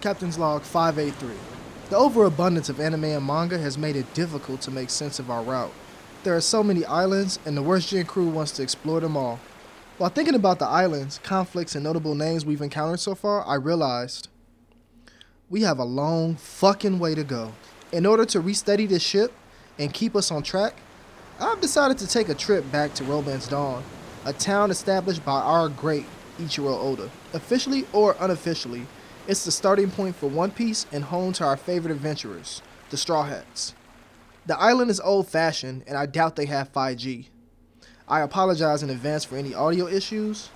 Captain's Log 583. The overabundance of anime and manga has made it difficult to make sense of our route. There are so many islands, and the Worst Gen crew wants to explore them all. While thinking about the islands, conflicts, and notable names we've encountered so far, I realized we have a long fucking way to go. In order to restudy this ship and keep us on track, I've decided to take a trip back to Romance Dawn, a town established by our great Eiichiro Oda. Officially or unofficially, it's the starting point for One Piece and home to our favorite adventurers, the Straw Hats. The island is old fashioned, and I doubt they have 5G. I apologize in advance for any audio issues,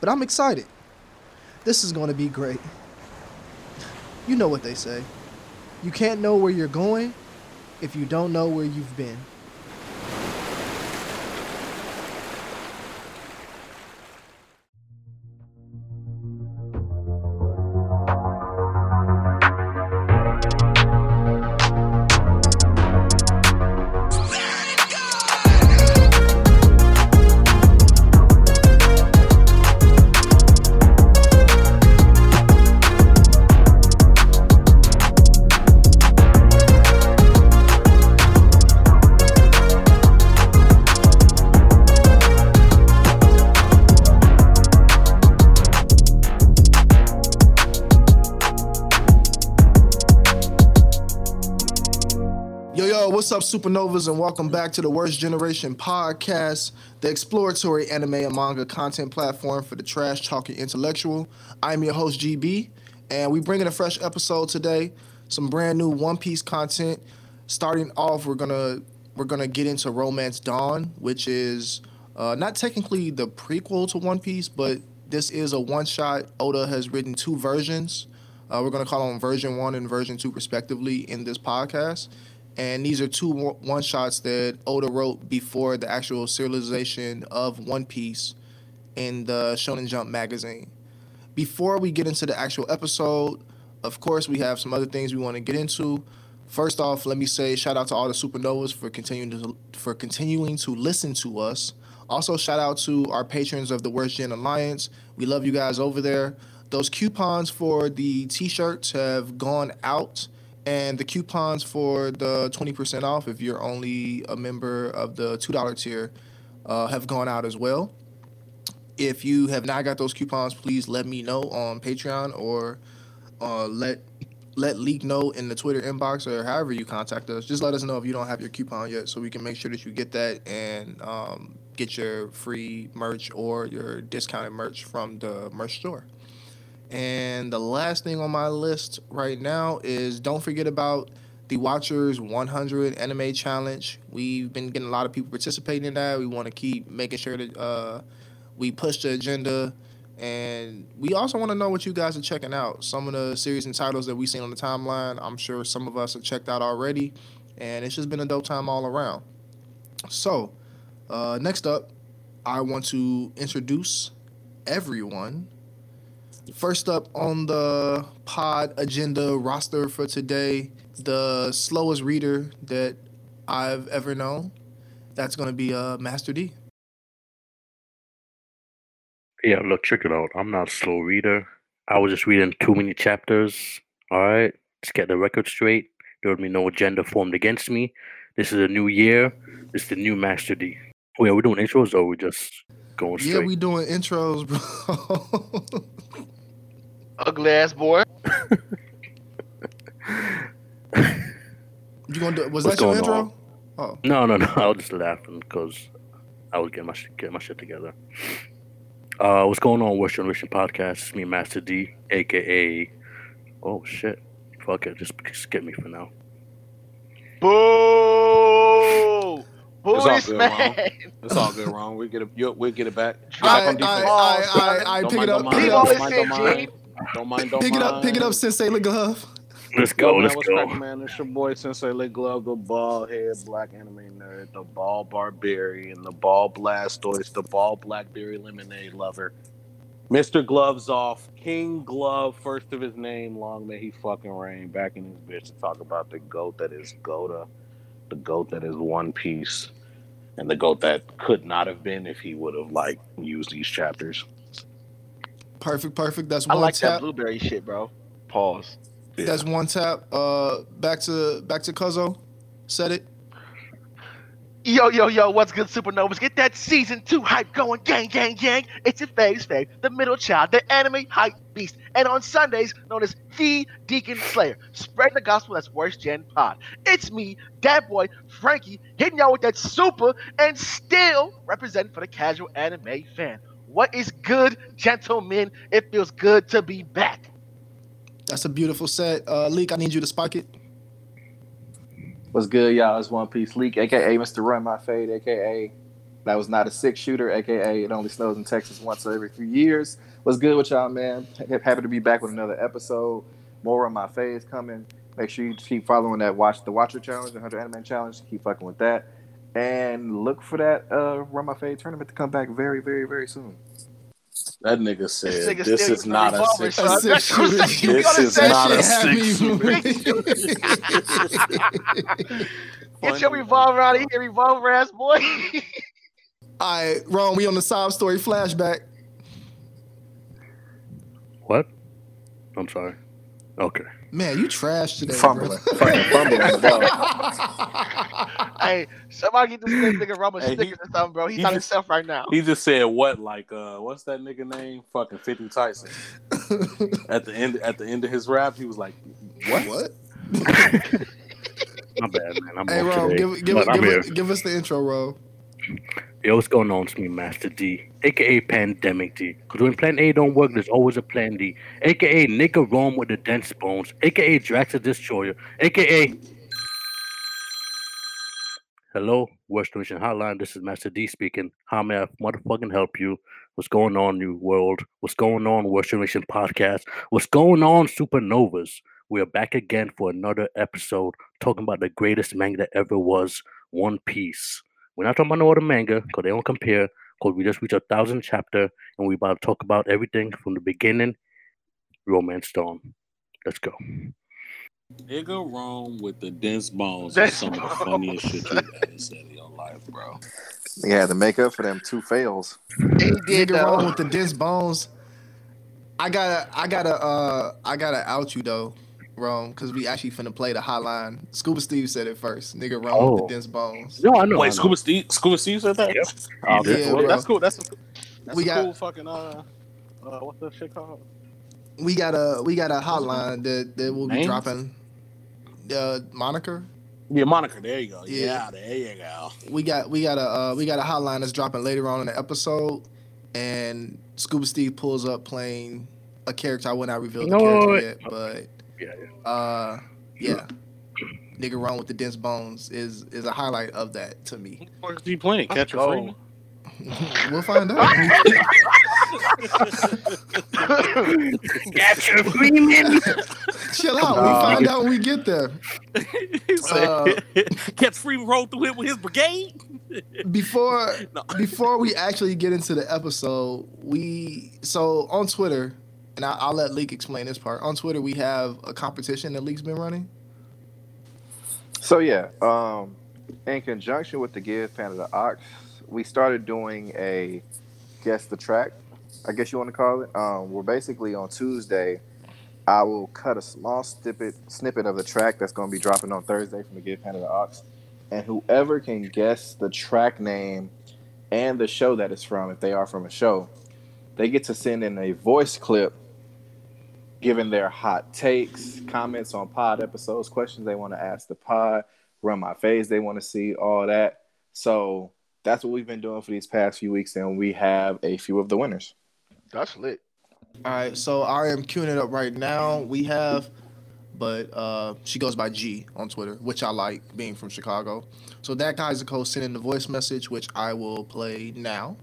but I'm excited. This is going to be great. You know what they say you can't know where you're going if you don't know where you've been. Supernovas, and welcome back to the Worst Generation podcast, the exploratory anime and manga content platform for the trash talking intellectual. I'm your host, GB, and we bring in a fresh episode today, some brand new One Piece content. Starting off, we're gonna we're gonna get into Romance Dawn, which is uh, not technically the prequel to One Piece, but this is a one shot. Oda has written two versions. Uh, we're gonna call them version one and version two respectively in this podcast. And these are two one shots that Oda wrote before the actual serialization of One Piece in the Shonen Jump magazine. Before we get into the actual episode, of course, we have some other things we want to get into. First off, let me say shout out to all the supernovas for continuing to for continuing to listen to us. Also, shout out to our patrons of the Worst Gen Alliance. We love you guys over there. Those coupons for the t-shirts have gone out and the coupons for the 20% off if you're only a member of the $2 tier uh, have gone out as well. If you have not got those coupons please let me know on patreon or uh, let let leak know in the twitter inbox or however you contact us. Just let us know if you don't have your coupon yet so we can make sure that you get that and um, get your free merch or your discounted merch from the merch store and the last thing on my list right now is don't forget about the Watchers 100 Anime Challenge. We've been getting a lot of people participating in that. We want to keep making sure that uh, we push the agenda. And we also want to know what you guys are checking out. Some of the series and titles that we've seen on the timeline, I'm sure some of us have checked out already. And it's just been a dope time all around. So, uh, next up, I want to introduce everyone First up on the pod agenda roster for today, the slowest reader that I've ever known. That's going to be uh, Master D. Yeah, look, check it out. I'm not a slow reader. I was just reading too many chapters. All right, let's get the record straight. There would be no agenda formed against me. This is a new year. This is the new Master D. Wait, are we doing intros or are we just going straight? Yeah, we doing intros, bro. Ugly ass boy. you gonna do? Was What's that your going intro? on? Oh, No, no, no. I was just laughing because I was getting my shit, getting my shit together. Uh, what's going on, Worst Generation Podcast? It's me, Master D, aka. Oh shit! Fuck it, just skip me for now. Boo! Boo It's all good, man. It's all good, Ron. We get it. We'll get it back. I, Back on I, defense. I, I, I, Don't pick it up, don't pick it mind, up, Leave don't mind, don't shit, mind. Don't mind, don't pick it up, pick it up, mind. Sensei Glove. Let's go. man, Let's what's go. cracking, man? It's your boy Sensei Lit Glove, the bald head black anime nerd, the ball barbarian, the ball blastoise, the ball blackberry lemonade lover. Mr. Gloves off, King Glove, first of his name, long may he fucking reign. Back in his bitch to talk about the goat that is Gota, the goat that is One Piece, and the goat that could not have been if he would have like used these chapters. Perfect, perfect. That's one I one like tap. that blueberry shit, bro. Pause. That's one tap. Uh, back to back to Cuzzo. Said it. Yo, yo, yo, what's good, Supernovas? Get that season two hype going, gang, gang, gang. It's your phase fave, the middle child, the anime hype beast. And on Sundays, known as the Deacon Slayer. Spread the gospel that's worst gen pod. It's me, that boy, Frankie, hitting y'all with that super and still representing for the casual anime fan. What is good, gentlemen? It feels good to be back. That's a beautiful set. Uh, Leak, I need you to spike it. What's good, y'all? It's One Piece Leak, aka Mr. Run My Fade, aka that was not a six shooter, aka it only snows in Texas once every three years. What's good with y'all, man? Happy to be back with another episode. More on my fade coming. Make sure you keep following that Watch the Watcher Challenge, the 100 Anime Challenge. Keep fucking with that. And look for that uh, Run My Fade tournament to come back very, very, very soon. That nigga said This nigga this is not a six. son. A six shooter. That's- you This is not a shit. six Had me moving. Get your revolver out of here, revolver ass boy. All right, Ron, we on the sob story flashback. What? I'm sorry. Okay. Man, you trashed today. bro. Fumbling. Fucking fumbling the ball. Hey, somebody get this nigga rubber Hey, he- stickers or something, bro. He's he not just- himself right now. He just said what? Like, uh, what's that nigga name? Fucking Fifty Tyson. At the end, at the end of his rap, he was like, "What? what? My bad, man. I'm Hey, off Ron, give, give, give, here. give us the intro, Ro. Yo, what's going on? It's me, Master D, aka Pandemic D. Because when Plan A don't work, there's always a Plan D, aka Nigga Rome with the dense bones, aka Drax the Destroyer, aka. Hello, West Division Hotline. This is Master D speaking. How may I motherfucking help you? What's going on, New World? What's going on, Worst Generation Podcast? What's going on, Supernovas? We are back again for another episode talking about the greatest manga that ever was, One Piece. We're not talking about no other manga because they don't compare. Because we just reached a thousand chapter and we about to talk about everything from the beginning. Romance Dawn. Let's go. Nigga wrong with the dense bones." Is some of the funniest shit you've ever said in your life, bro. He had to make up for them two fails. He did Nigga wrong with the dense bones. I gotta, I gotta, uh, I gotta out you though, wrong, because we actually finna play the hotline. Scuba Steve said it first. Nigga wrong with Oh. the dense bones. No, I know. I Wait, know. Scuba Steve, Scuba Steve said that. Yep. Oh, He that's, did, well, bro. that's cool. That's a, that's We a got- cool fucking uh, uh, what's that shit called? We got a, we got a hotline that that we'll be Names? dropping. Uh, moniker. Yeah, moniker. There you go. Yeah. Yeah, there you go. We got, we got a, uh, we got a hotline that's dropping later on in the episode, and Scuba Steve pulls up playing a character. I will not reveal the No, character wait. yet, but Yeah, yeah. uh, yeah. Nigga wrong with the dense bones is is a highlight of that to me. Where's he playing? Catch your. Freeman? we'll find out. Capture Freeman. Chill out. We Nah. find out when we get there. he said, Uh, "Catch Freeman roll through it with his brigade." Before No. before we actually get into the episode, we so on Twitter, and I, I'll let Leak explain this part. On Twitter, we have a competition that Leak's been running. So yeah, um, in conjunction with the Give Canada Ox, we started doing a guess the track. I guess you want to call it. Um, we're basically on Tuesday. I will cut a small snippet snippet of the track that's going to be dropping on Thursday from the Give Canada Ox, and whoever can guess the track name and the show that it's from, if they are from a show, they get to send in a voice clip giving their hot takes, comments on pod episodes, questions they want to ask the pod, Run My Fade they want to see, all that. So that's what we've been doing for these past few weeks, and we have a few of the winners. That's lit. All right, so I am queuing it up right now. We have, but uh, she goes by G on Twitter, which I like, being from Chicago. So that guy's code sent in the voice message, which I will play now.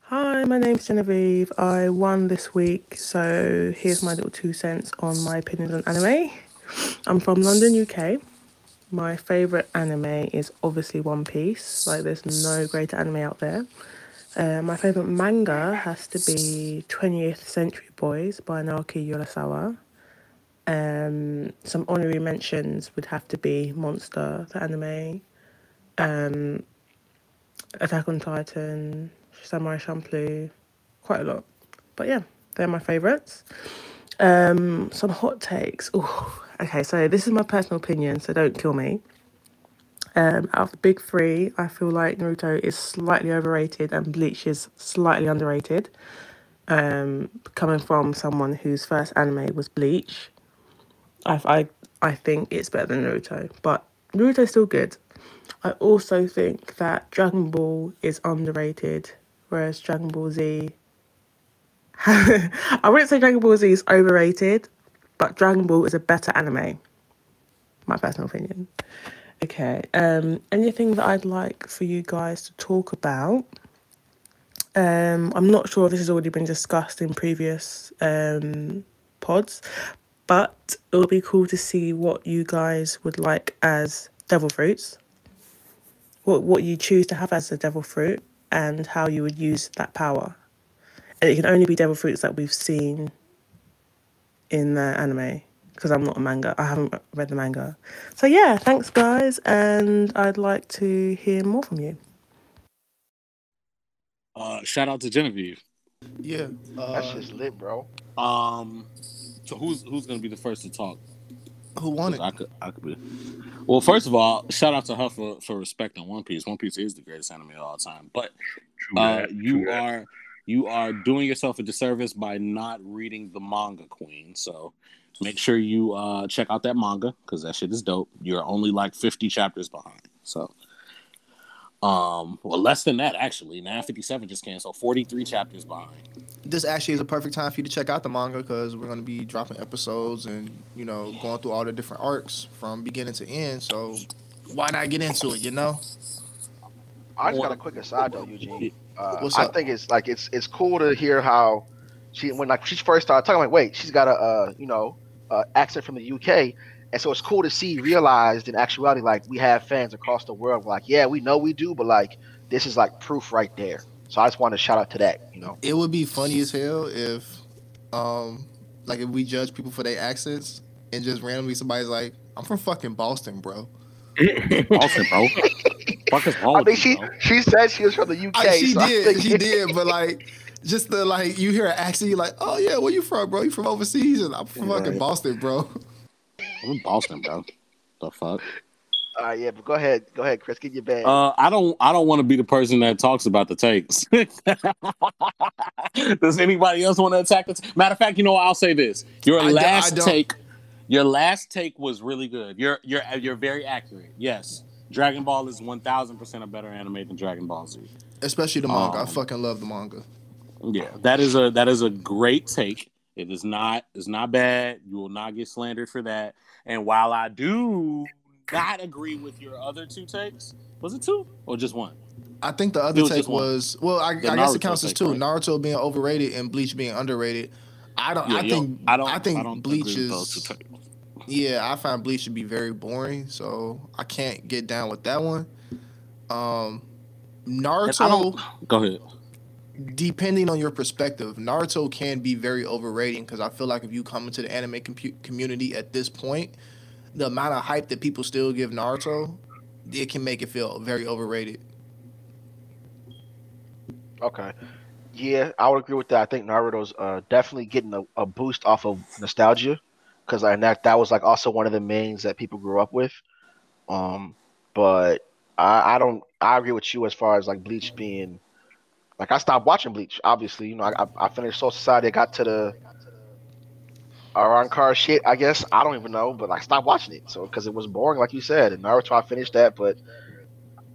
Hi, my name's Genevieve. I won this week, so here's my little two cents on my opinions on anime. I'm from London, UK. My favourite anime is obviously One Piece. Like, there's no greater anime out there. Uh, my favourite manga has to be 20th Century Boys by Naoki Urasawa. Um, some honorary mentions would have to be Monster, the anime, um, Attack on Titan, Samurai Champloo, quite a lot. But yeah, they're my favourites. Um, some hot takes. Ooh, okay, so this is my personal opinion, so don't kill me. Um, out of the big three, I feel like Naruto is slightly overrated and Bleach is slightly underrated. Um, coming from someone whose first anime was Bleach, I, I, I think it's better than Naruto, but Naruto's still good. I also think that Dragon Ball is underrated, whereas Dragon Ball Z. I wouldn't say Dragon Ball Z is overrated, but Dragon Ball is a better anime. My personal opinion. Okay. Um, anything that I'd like for you guys to talk about? Um, I'm not sure if this has already been discussed in previous um, pods, but it would be cool to see what you guys would like as devil fruits. What what you choose to have as a devil fruit and how you would use that power. And it can only be devil fruits that we've seen in the anime because I'm not a manga. I haven't read the manga. So yeah, thanks guys, and I'd like to hear more from you. Uh, shout out to Genevieve. Yeah. That's Uh, just lit, bro. Um, so who's who's gonna be the first to talk? who won it? I could, I could be. Well, first of all, shout out to her for, for respecting One Piece. One Piece is the greatest anime of all time. But uh, that, you true are you are doing yourself a disservice by not reading the manga, Queen. So make sure you uh, check out that manga because that shit is dope. You're only like 50 chapters behind. So, um, well, less than that actually. Now 57 just came, so 43 chapters behind. This actually is a perfect time for you to check out the manga because we're going to be dropping episodes and you know going through all the different arcs from beginning to end. So why not get into it? You know. I just got a quick aside though, Eugene. Uh, What's I think it's like it's it's cool to hear how she when like she first started talking. Like, wait, she's got a uh, you know uh, accent from the UK, and so it's cool to see realized in actuality like we have fans across the world. Like, yeah, we know we do, but like this is like proof right there. So I just want to shout out to that. You know, It would be funny as hell if, um, like if we judge people for their accents and just randomly somebody's like, "I'm from fucking Boston, bro." Boston, bro. Fuck is wrong I with think she bro? she said she was from the UK. I, she so I did, think- she did, but like, just the like, you hear an accent, you're like, "Oh yeah, where you from, bro? You from overseas?" And I'm from fucking Right. Boston, bro. I'm in Boston, bro. The fuck? Uh, yeah, but go ahead, go ahead, Chris, get your bag. Uh, I don't. I don't want to be the person that talks about the takes. Does anybody else want to attack the? Matter of fact, you know, what? I'll say this: your I last don't- take, your last take was really good. You're you're you're very accurate. Yes, Dragon Ball is one thousand percent a better anime than Dragon Ball Z. Especially the manga. I Um, fucking love the manga. Yeah, that is a that is a great take. It is not it's not bad. You will not get slandered for that. And while I do not agree with your other two takes, was it two or just one? I think the other was take was well, I, I guess it counts as two. right? Naruto being overrated and Bleach being underrated. I don't. Yeah, I yo, think. I don't. I think don't Bleach agree with those is. Yeah, I find Bleach to be very boring, so I can't get down with that one. Um, Naruto, Go ahead. Depending on your perspective, Naruto can be very overrating because I feel like if you come into the anime compu- community at this point, the amount of hype that people still give Naruto, it can make it feel very overrated. Okay. Yeah, I would agree with that. I think Naruto's uh, definitely getting a, a boost off of nostalgia because I that that was like also one of the mains that people grew up with. Um, but I, I don't. I agree with you as far as like Bleach being like I stopped watching Bleach. Obviously, you know, I, I, I finished Soul Society. I got to the Arrancar shit. I guess I don't even know, but I stopped watching it. So because it was boring, like you said. And Naruto, I finished that, but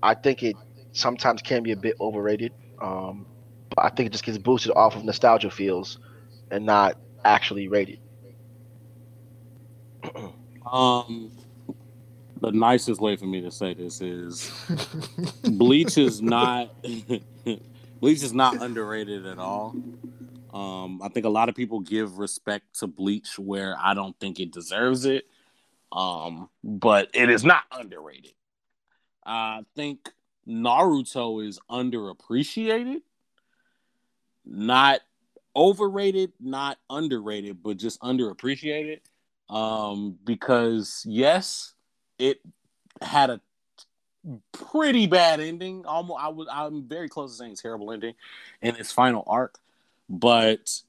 I think it sometimes can be a bit overrated. Um, but I think it just gets boosted off of nostalgia feels and not actually rated. Um, the nicest way for me to say this is Bleach is not Bleach is not underrated at all. Um, I think a lot of people give respect to Bleach where I don't think it deserves it. Um, but it is not underrated. I think Naruto is underappreciated, not overrated, not underrated, but just underappreciated. Um, because yes, it had a pretty bad ending. Almost, I was, I'm very close to saying terrible ending in its final arc, but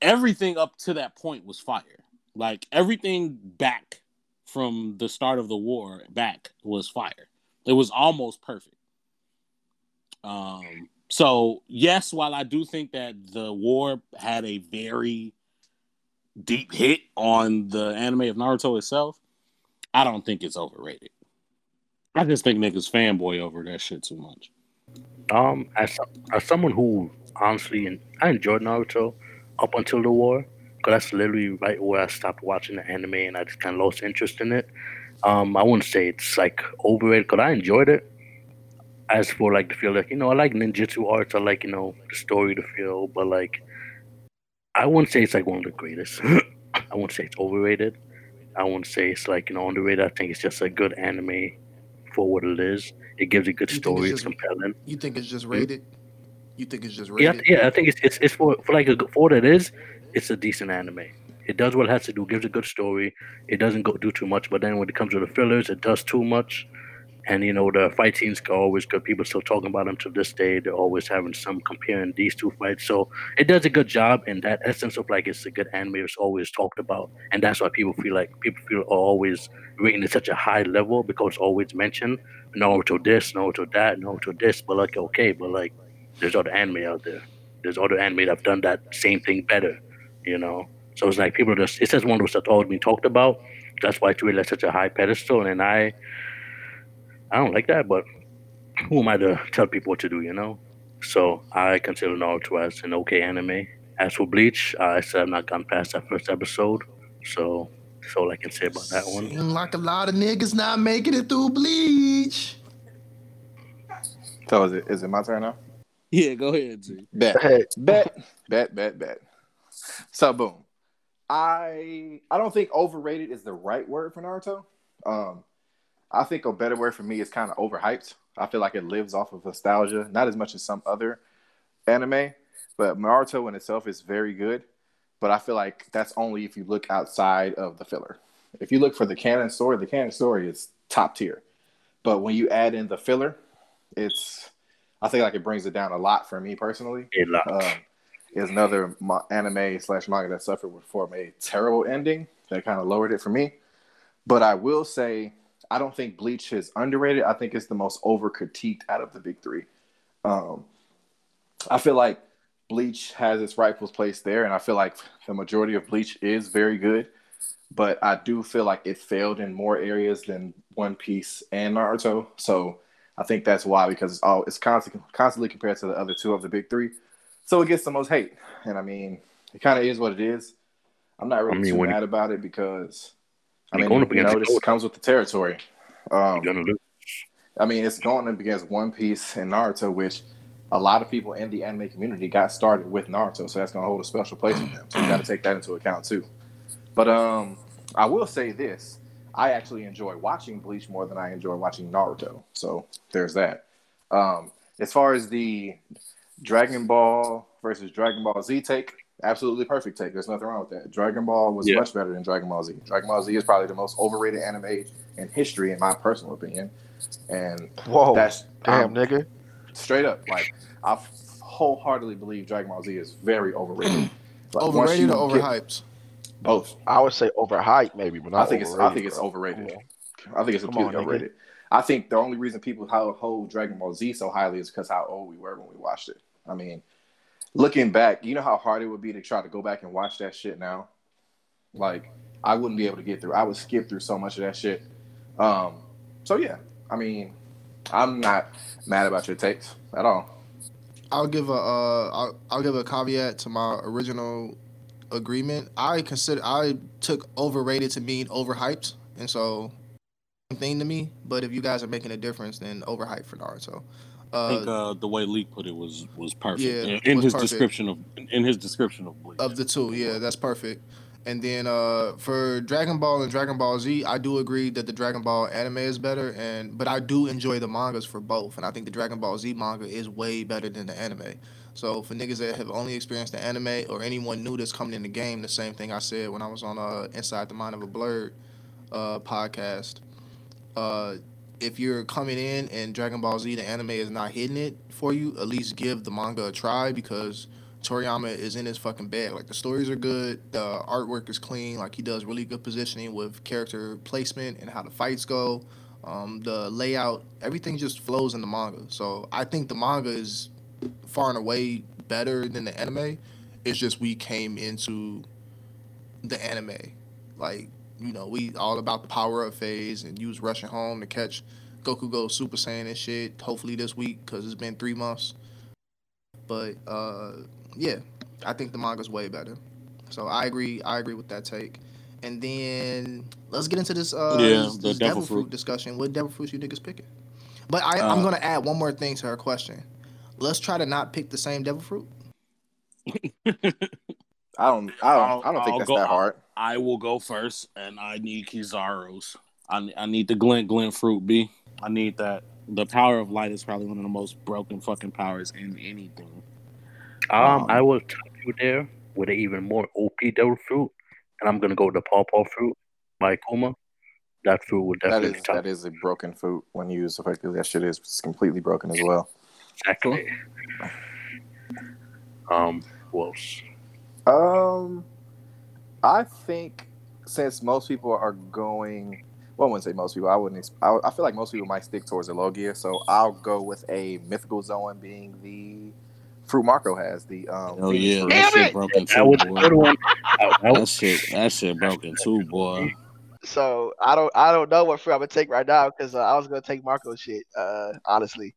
everything up to that point was fire. Like everything back from the start of the war back was fire. It was almost perfect. Um, so yes, while I do think that the war had a very deep hit on the anime of Naruto itself, I don't think it's overrated. I just think niggas fanboy over that shit too much. Um, as as someone who honestly, I enjoyed Naruto up until the war, because that's literally right where I stopped watching the anime and I just kind of lost interest in it. Um, I wouldn't say it's like overrated because I enjoyed it. As for like the feel, like you know, I like ninjutsu arts. I like you know the story, the feel, but like I wouldn't say it's like one of the greatest. I wouldn't say it's overrated. I wouldn't say it's like you know underrated. I think it's just a good anime for what it is. It gives a good You story. it's just- compelling. You think it's just mm. rated? You think it's just Yeah, rated? yeah. I think it's it's, it's for for like a, for what it is. It's a decent anime. It does what it has to do. Gives a good story. It doesn't go do too much. But then when it comes to the fillers, it does too much. And you know the fight scenes are always good. People still talking about them to this day. They're always having some comparing these two fights. So it does a good job in that essence of like it's a good anime. It's always talked about, and that's why people feel like people feel always rating at such a high level because it's always mentioned. Naruto this, Naruto that, Naruto this. But like okay, but like there's other anime out there. There's other anime that have done that same thing better, you know. So it's like people just it's just one of those that's always been talked about. That's why it's really at such a high pedestal, and I I don't like that, but who am I to tell people what to do, you know? So I consider Naruto as an okay anime. As for Bleach, I said I've not gone past that first episode, so that's all I can say about that one. Seem like a lot of niggas not making it through Bleach. So is it is it my turn now? Yeah, go ahead, Z. Bet. Hey, bet, bet, bet, bet. So boom. I I don't think overrated is the right word for Naruto. Um, I think a better word for me is kind of overhyped. I feel like it lives off of nostalgia, not as much as some other anime, but Naruto in itself is very good. But I feel like that's only if you look outside of the filler. If you look for the canon story, the canon story is top tier. But when you add in the filler, it's I think like it brings it down a lot for me personally A lot. um, is another anime slash manga that suffered from a terrible ending that kind of lowered it for me. But I will say, I don't think Bleach is underrated. I think it's the most over critiqued out of the big three. Um, I feel like Bleach has its rightful place there, and I feel like the majority of Bleach is very good. But I do feel like it failed in more areas than One Piece and Naruto. So I think that's why because it's all it's constantly constantly compared to the other two of the big three. So it gets the most hate. And I mean, it kind of is what it is. I'm not really I mean, too mad about it because I mean, going up you know, this comes with the territory. Um, You're gonna lose. I mean, it's going up against One Piece and Naruto, which a lot of people in the anime community got started with Naruto, so that's going to hold a special place with them. So you got to take that into account too. But um, I will say this: I actually enjoy watching Bleach more than I enjoy watching Naruto. So there's that. Um, as far as the Dragon Ball versus Dragon Ball Z take, absolutely perfect take. There's nothing wrong with that. Dragon Ball was Yeah. much better than Dragon Ball Z. Dragon Ball Z is probably the most overrated anime in history, in my personal opinion. And whoa, that's damn um, nigga. straight up. Like I wholeheartedly believe Dragon Ball Z is very overrated. Like, Overrated or overhyped? Both. I would say overhyped maybe, but not I think it's I think it's bro. overrated. I think it's Come completely on, nigga. overrated. I think the only reason people ho- hold Dragon Ball Z so highly is because how old we were when we watched it. I mean, looking back, you know how hard it would be to try to go back and watch that shit now. Like, I wouldn't be able to get through. I would skip through so much of that shit. Um, so yeah, I mean, I'm not mad about your takes at all. I'll give a uh, I'll, give a caveat to my original agreement. I consider I took overrated to mean overhyped, and so same thing to me. But if you guys are making a difference, then overhyped for Naruto. I think Uh, uh, the way Leak put it was was perfect Yeah, in, in was his perfect. description of in his description of Bleach. of the two, yeah, that's perfect. And then uh, for Dragon Ball and Dragon Ball Z, I do agree that the Dragon Ball anime is better, and but I do enjoy the mangas for both, and I think the Dragon Ball Z manga is way better than the anime. So for niggas that have only experienced the anime or anyone new that's coming in the game, the same thing I said when I was on uh, Inside the Mind of a Blurred uh, podcast. If you're coming in and Dragon Ball Z, the anime is not hitting it for you, at least give the manga a try because Toriyama is in his fucking bag. Like the stories are good, the artwork is clean. Like he does really good positioning with character placement and how the fights go. Um, the layout, everything just flows in the manga. So I think the manga is far and away better than the anime. It's just we came into the anime, like you know, we all about the power up phase and use rushing home to catch Goku go Super Saiyan and shit. Hopefully this week because it's been three months. But uh, yeah, I think the manga's way better. So I agree. I agree with that take. And then let's get into this uh Yeah, this, the this devil devil fruit fruit. discussion. What devil fruits you niggas picking? But I, I'm Uh, gonna add one more thing to her question. Let's try to not pick the same devil fruit. I don't. I don't. I'll- I don't think I'll that's go- that hard. I will go first, and I need Kizaru's. I, I need the Glint Glint fruit B. I need that. The power of light is probably one of the most broken fucking powers in anything. Um, Um, I will top you there with an even more OP devil fruit, and I'm gonna go with the pawpaw fruit by Kuma. That fruit would definitely is top that is a broken fruit when used effectively. That shit is completely broken as well. exactly. Um, who else? Um, I think since most people are going, well, I wouldn't say most people. I wouldn't. I, I feel like most people might stick towards the Logia, so I'll go with a mythical Zoan being the fruit Marco has. The um, Oh yeah, fruit. that Damn shit it! broken too, boy. That, that That shit, that shit broken too, boy. So I don't I don't know what fruit I'm gonna take right now because uh, I was gonna take Marco shit. Uh, honestly,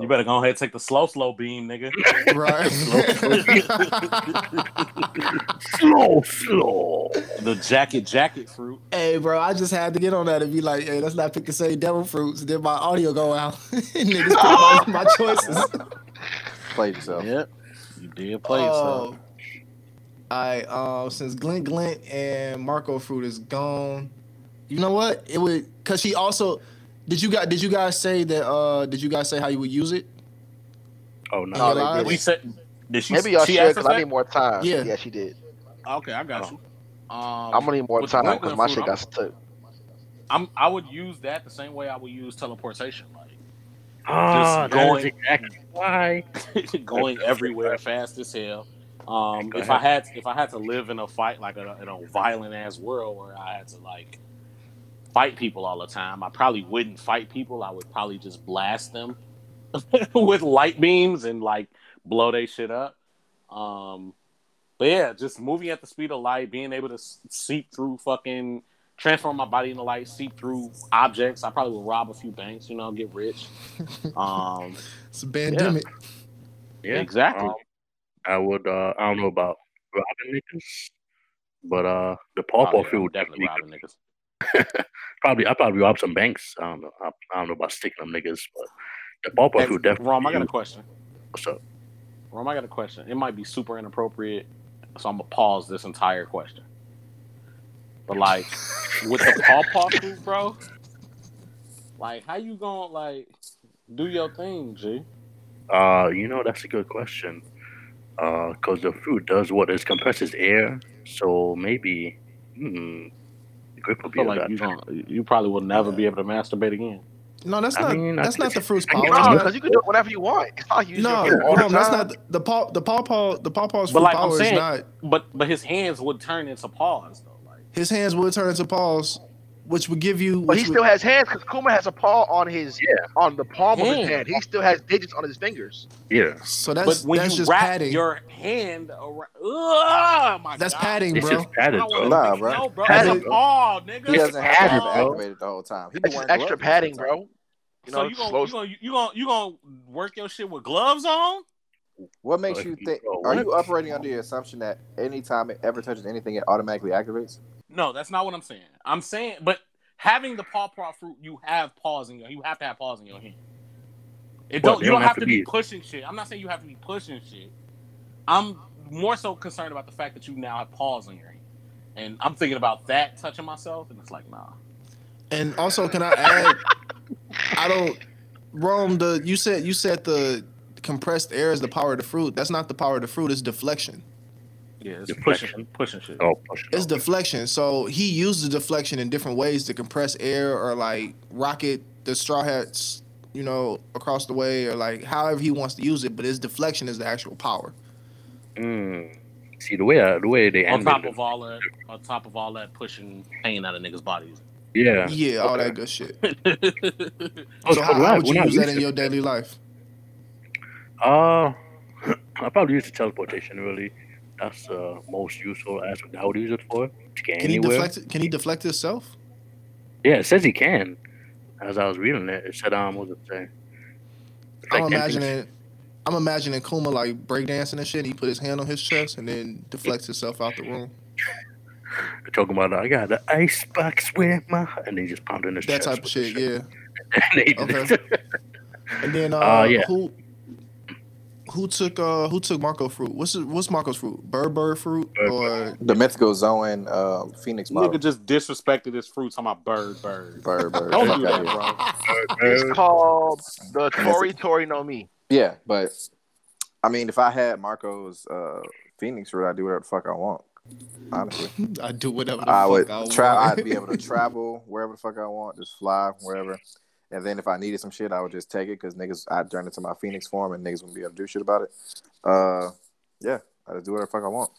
You better go ahead and take the slow, slow beam, nigga. Right. slow, slow. The jacket, jacket fruit. hey, bro, I just had to get on that and be like, hey, let's not pick the same devil fruits. Then my audio go out. Niggas my, my choices. Played yourself. Yep, you did play yourself. Oh. Alright, uh, since Glint Glint and Marco Fruit is gone, you know what? It would cause she also did you guys did you guys say that uh did you guys say how you would use it? Oh no. No, didn't. We said, did she? maybe y'all she should because I need more time. Yeah. yeah, she did. Okay, I got you. Um, I'm gonna need more time because my fruit, shit I'm- got stuck. I'm I would use that the same way I would use teleportation, like Ah, Just going- exactly why. going everywhere fast as hell. Um, if I had if I had to live in a fight like a, in a violent ass world where I had to like fight people all the time, I probably wouldn't fight people. I would probably just blast them with light beams and like blow they shit up. Um, but yeah, just moving at the speed of light, being able to seep through fucking transform my body into light, seep through objects. I probably would rob a few banks, you know, get rich. Um, It's a pandemic. Yeah, exactly. Um, I would. Uh, I don't know about robbing niggas, but uh, the pawpaw Oh, yeah, would definitely robbing niggas. probably. I probably rob some banks. I don't know. I, I don't know about sticking them niggas, but the pawpaw fruit definitely. Rom, I got a question. What's up? Rom, I got a question. It might be super inappropriate, so I'm gonna pause this entire question. But like with the pawpaw food, bro, like how you gonna like do your thing, G? Uh, you know that's a good question. Uh, cause the fruit does what it compresses air, so maybe. Hmm. The grip I will be feel like that. you gonna you probably will never be able to masturbate again. No, that's I not mean, I that's not the fruit's power. could- No, because you can do it whenever you want. It's not you no, your fruit all the no, that's not the, paw. the paw paw. the pawpaw the pawpaw's But fruit like I'm power saying- is not But but his hands would turn into paws though. Like his hands would turn into paws, which would give you But which he would- still has hands because Kuma has a paw on his Yeah. on the palm of his Hand. hand. He still has digits on his fingers. Yeah. so that's but when that's you just wrap padding. your hand around, oh my That's God. padding, It's bro. just padded, I don't wanna bro. Nah, bro. No, bro. Padding, It's a paw, nigga. He doesn't have to have it padded, activated the whole time. He It's wearing extra padding, most of the time. bro. You so know, you gonna, slow- you gonna you gonna you gonna work your shit with gloves on? What makes Like, you think? bro, Are you operating under the assumption that anytime it ever touches anything, it automatically activates? No, that's not what I'm saying. I'm saying, but having the paw paw fruit, you have paws in your. You have to have paws in your hand. It don't. You don't don't have have to to be be- pushing shit. I'm not saying you have to be pushing shit. I'm more so concerned about the fact that you now have paws in your hand, and I'm thinking about that touching myself, and it's like, nah. And also, can I add? I don't. Rome, the you said you said the compressed air is the power of the fruit. That's not the power of the fruit. It's deflection. Yeah, it's Deflection. pushing, pushing shit. Oh, push it It's up. deflection. So he uses deflection in different ways to compress air or like rocket the straw hats, you know, across the way or like however he wants to use it. But his deflection is the actual power. Mm. See the way I, the way they On ended top it. of all that, on top of all that, pushing pain out of niggas' bodies. yeah. Yeah, all that good shit. Oh, So how, right, how would you we're use that in to- your daily life? Uh, I probably use the teleportation. Really, that's the most useful aspect. I would use it for Can he anywhere. deflect? Can he deflect himself? Yeah, it says he can. As I was reading it, it said, um, what was it say? I'm imagining. I'm imagining Kuma like breakdancing and shit. He put his hand on his chest and then deflects himself out the room. They're talking about I got the ice box with my and they just pounding his That chest That type of shit. Yeah. And Okay. And then uh, Uh, yeah. who who took uh who took Marco fruit? What's it, what's Marco's fruit? Bird bird fruit or The Mythical Zoan uh, Phoenix model. Nigga just disrespected his fruit. Talking about bird, bird. Bird, bird. Don't do that, bro. It's called the Tori Tori No Mi. Yeah, but I mean, if I had Marco's uh, Phoenix fruit, I'd do whatever the fuck I want. Honestly, I do whatever the I fuck would I try. want. I'd be able to travel wherever the fuck I want, just fly wherever. And then if I needed some shit, I would just take it because niggas, I'd turn it to my Phoenix form and niggas wouldn't be able to do shit about it. Uh, yeah, I just do whatever the fuck I want.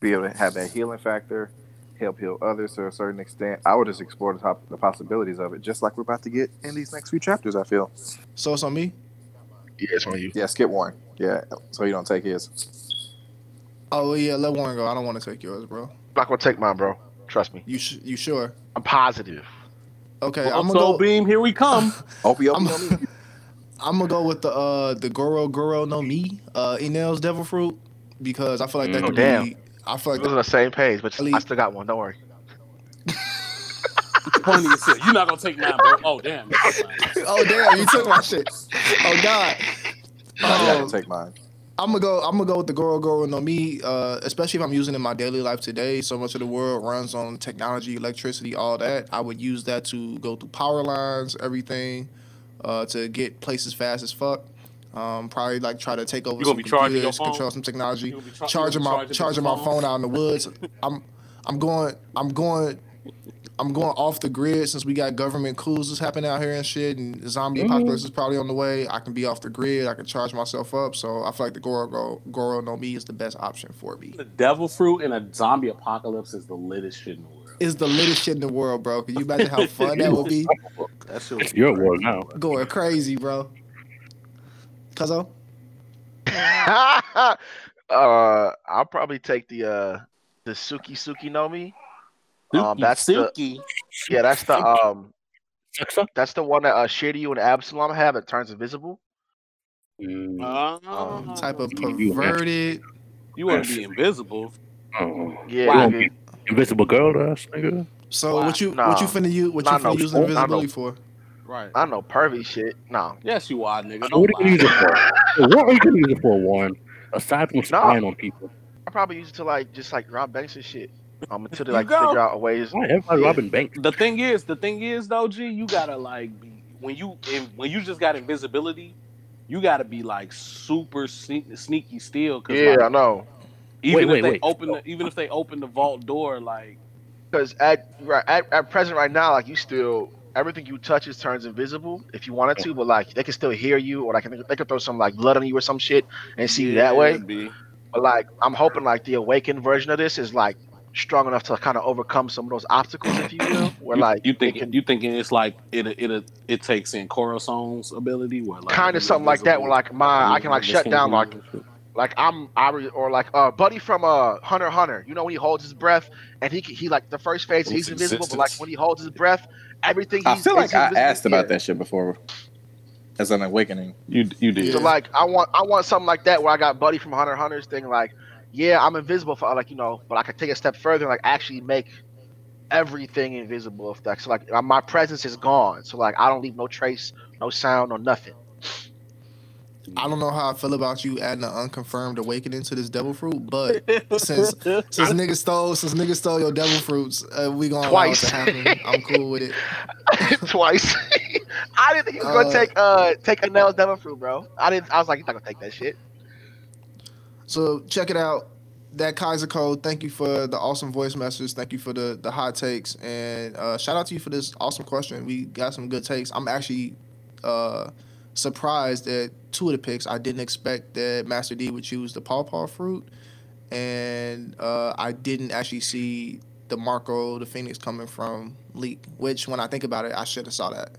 Be able to have that healing factor, help heal others to a certain extent. I would just explore the, top, the possibilities of it, just like we're about to get in these next few chapters. I feel. So it's on me. Yeah, it's on you. Yeah, skip one. Yeah, so you don't take his. Oh yeah, let Warren go. I don't want to take yours, bro. I'm not gonna take mine, bro. Trust me. You sh- you sure? I'm positive. Okay, Well, I'm gonna go. beam, here we come. Opie, I'm, Opie, Opie. I'm gonna go with the uh the Goro Goro no Mi uh Enel's Devil Fruit because I feel like that Mm. could Oh, damn. be. I feel like We're on the same page, but Ali- I still got one. Don't worry. Pony is sick. You're not gonna take mine, bro. Oh damn. oh damn, you took my shit. Oh god. I'm not Um, gonna take mine. I'm gonna go. I'm gonna go with the Goro Goro no Mi, uh, especially if I'm using it in my daily life today. So much of the world runs on technology, electricity, all that. I would use that to go through power lines, everything, uh, to get places fast as fuck. Um, probably like try to take over some gonna be charging your computers, control some technology, You gonna be char- you charging my charging my phone? phone out in the woods. I'm I'm going I'm going I'm going off the grid since we got government coups that's happening out here and shit, and zombie Mm-hmm. apocalypse is probably on the way. I can be off the grid. I can charge myself up. So I feel like the Goro Goro, Goro no Mi is the best option for me. The devil fruit in a zombie apocalypse is the littest shit in the world. Is the latest shit in the world, bro. Can you imagine how fun that would be? That shit was You're at now. Going crazy, bro. Cuzzo? uh, I'll probably take the uh the Suke Suke no Mi. Um, that's the yeah, that's the um, Suck, suck. that's the one that uh Shiryu and Absalom have that turns invisible. Mm, Oh. Type of You- you- perverted. You want to be invisible? oh. Yeah, Wow. nigga. Invisible girl, ass nigga. So Wow. what you Nah. what you finna use what you Nah, no, finna use no. invisibility for? Right. I know pervy shit. No, Yes, you are, nigga. Don't what are you gonna use it for? what are you gonna use it for, Warren? Aside from spying on people, I probably use it to like just like rob banks and shit. Um, until they You like go. figure out a ways. why everybody Yeah. robbing banks? The thing is, the thing is though, G, you gotta like be when you in, when you just got invisibility, you gotta be like super sneak, sneaky still. Cause Yeah, I know. even Wait, if wait, they wait. open the even if they open the vault door, like Because at right at, at present right now, like you still everything you touch is turns invisible if you wanted to, but like they can still hear you, or like they can throw some like blood on you or some shit and see you that way. B. But like I'm hoping like the awakened version of this is like strong enough to kind of overcome some of those obstacles, if you will. Where you, like you it think can- you thinking it's like it it it takes in Coruscant's ability, where like kind of something like that. Where like my I can like shut down like like I'm I re- or like uh buddy from uh Hunter Hunter. You know when he holds his breath and he can- he like the first phase he's Its invisible, but like when he holds his breath, everything. I he's- feel like I invisible. asked about Yeah. that shit before as an awakening. you you did. So like I want I want something like that where I got Buddy from Hunter Hunter's thing like, yeah, I'm invisible for like you know, but I could take a step further and like actually make everything invisible if that's like uh, my presence is gone. So like I don't leave no trace, no sound, or nothing. I don't know how I feel about you adding an unconfirmed awakening to this devil fruit, but since since nigga stole since nigga stole your devil fruits, uh, we gonna allow it Twice. to happen. I'm cool with it. Twice. I didn't think he was gonna Uh, take uh take Enel's devil fruit, bro. I didn't I was like, he's not gonna take that shit. So check it out. That Kaiser code. Thank you for the awesome voice message. Thank you for the the hot takes and uh, shout out to you for this awesome question. We got some good takes. I'm actually uh, surprised that two of the picks. I didn't expect that Master D would choose the pawpaw fruit, and uh, I didn't actually see the Marco the Phoenix coming from leak. Which, when I think about it, I should have saw that.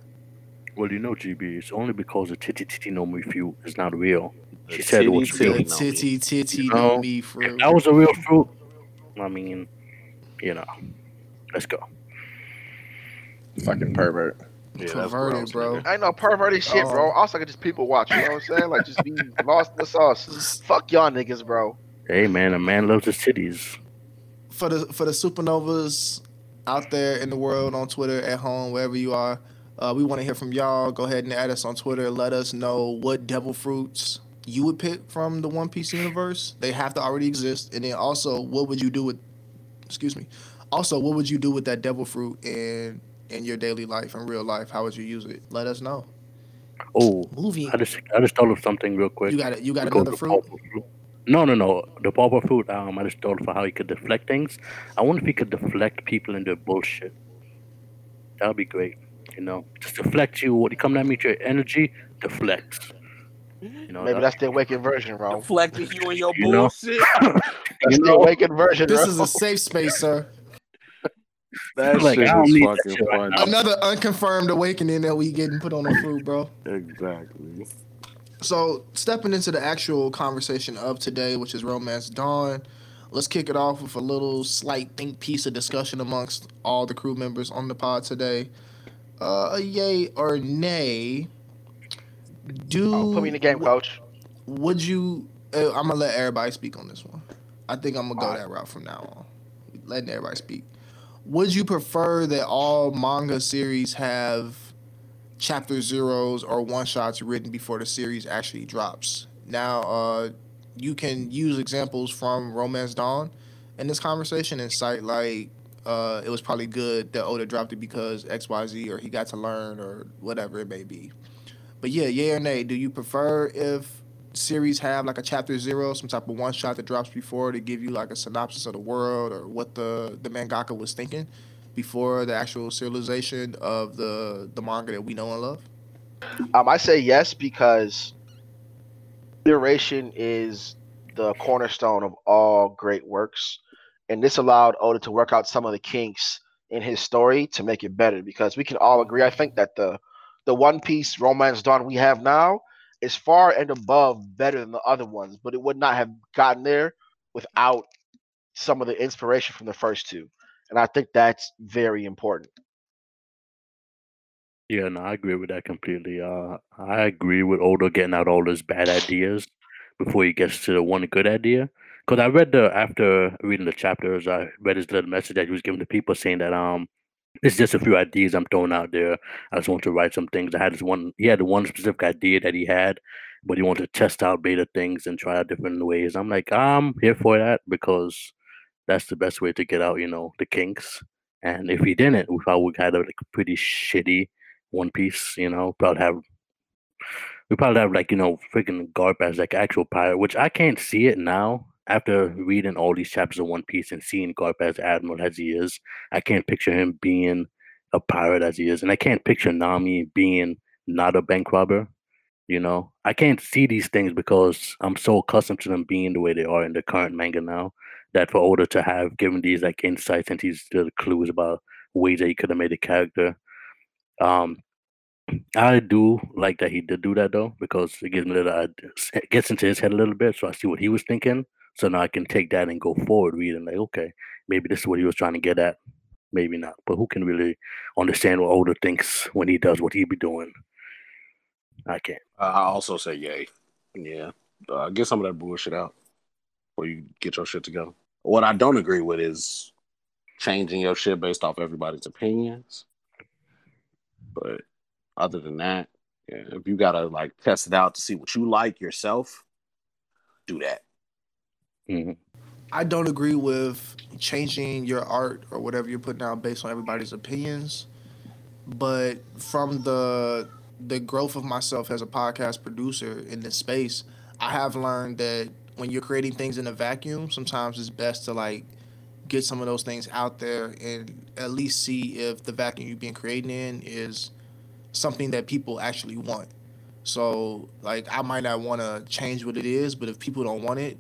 Well, you know, GB, it's only because the Titi Titi no Me fruit is not real. The She said it was titty real. Titty no titty titty You no know, me If fruit. that was a real fruit, I mean, you know, let's go. Fucking pervert. Yeah, that's Perverted, gross, bro. I ain't no perverted shit, Oh. bro. Also, I could just people watch. You know what I'm saying? Like, just be lost in the sauce. Fuck y'all niggas, bro. Hey, man, a man loves his titties. for the for the supernovas out there in the world on Twitter, at home, wherever you are, uh, we want to hear from y'all. Go ahead and add us on Twitter. Let us know what devil fruits you would pick from the One Piece universe. They have to already exist, and then also, what would you do with? Excuse me. Also, what would you do with that devil fruit in in your daily life, in real life? How would you use it? Let us know. Oh, Movie. I just I just thought of something real quick. You got it. You got Because another the fruit. No, no, no. The purple fruit. Um, I just thought of how he could deflect things. I wonder if he could deflect people in their bullshit. That would be great. You know, just deflect you. What you come at me with your energy, deflects. You know, Maybe that's the awakened version, bro. Deflecting you and your You bullshit. That's you the awakened version, This bro. is a safe space, sir. That Like, shit I don't is need that fucking shit right Another unconfirmed awakening that we getting put on the fruit, bro. Exactly. So, stepping into the actual conversation of today, which is Romance Dawn, let's kick it off with a little slight think piece of discussion amongst all the crew members on the pod today. Uh, a yay or nay? Do Oh, put me in the game, coach. Would you? Uh, I'm gonna let everybody speak on this one. I think I'm gonna go that route from now on, letting everybody speak. Would you prefer that all manga series have chapter zeros or one shots written before the series actually drops? Now, uh, you can use examples from Romance Dawn in this conversation and cite like uh, it was probably good that Oda dropped it because X Y Z or he got to learn or whatever it may be. But yeah, yeah or nay, do you prefer if series have like a chapter zero, some type of one shot that drops before to give you like a synopsis of the world or what the the mangaka was thinking before the actual serialization of the the manga that we know and love? Um, I say yes because iteration is the cornerstone of all great works, and this allowed Oda to work out some of the kinks in his story to make it better. Because we can all agree, I think that the the One Piece Romance Dawn we have now is far and above better than the other ones, but it would not have gotten there without some of the inspiration from the first two, and I think that's very important. Yeah, no, I agree with that completely. Uh, I agree with Oda getting out all those bad ideas before he gets to the one good idea. Because I read the after reading the chapters, I read his little message that he was giving to people saying that um, it's just a few ideas I'm throwing out there. I just want to write some things. I had this one. He had one specific idea that he had, but he wanted to test out beta things and try out different ways. I'm like, I'm here for that because that's the best way to get out, you know, the kinks. And if he didn't, we probably would have had a like, pretty shitty one Piece, you know, probably have we probably have like you know freaking Garp as like actual pirate, which I can't see it now after reading all these chapters of One Piece and seeing Garp as admiral as he is. I can't picture him being a pirate as he is, and I can't picture Nami being not a bank robber. You know, I can't see these things because I'm so accustomed to them being the way they are in the current manga now. That for Oda to have given these like insights and these little clues about ways that he could have made a character um, I do like that he did do that though, because it gives me a little, it gets into his head a little bit, so I see what he was thinking. So now I can take that and go forward reading, like, okay, maybe this is what he was trying to get at, maybe not. But who can really understand what Oda thinks when he does what he be doing? I can't. I also say yay. Yeah. Uh, get some of that bullshit out before you get your shit together. What I don't agree with is changing your shit based off everybody's opinions. But other than that, yeah, if you gotta like test it out to see what you like yourself, do that. Mhm. I don't agree with changing your art or whatever you're putting out based on everybody's opinions. But from the the growth of myself as a podcast producer in this space, I have learned that when you're creating things in a vacuum, sometimes it's best to like get some of those things out there and at least see if the vacuum you've been creating in is something that people actually want. So like I might not want to change what it is, but if people don't want it,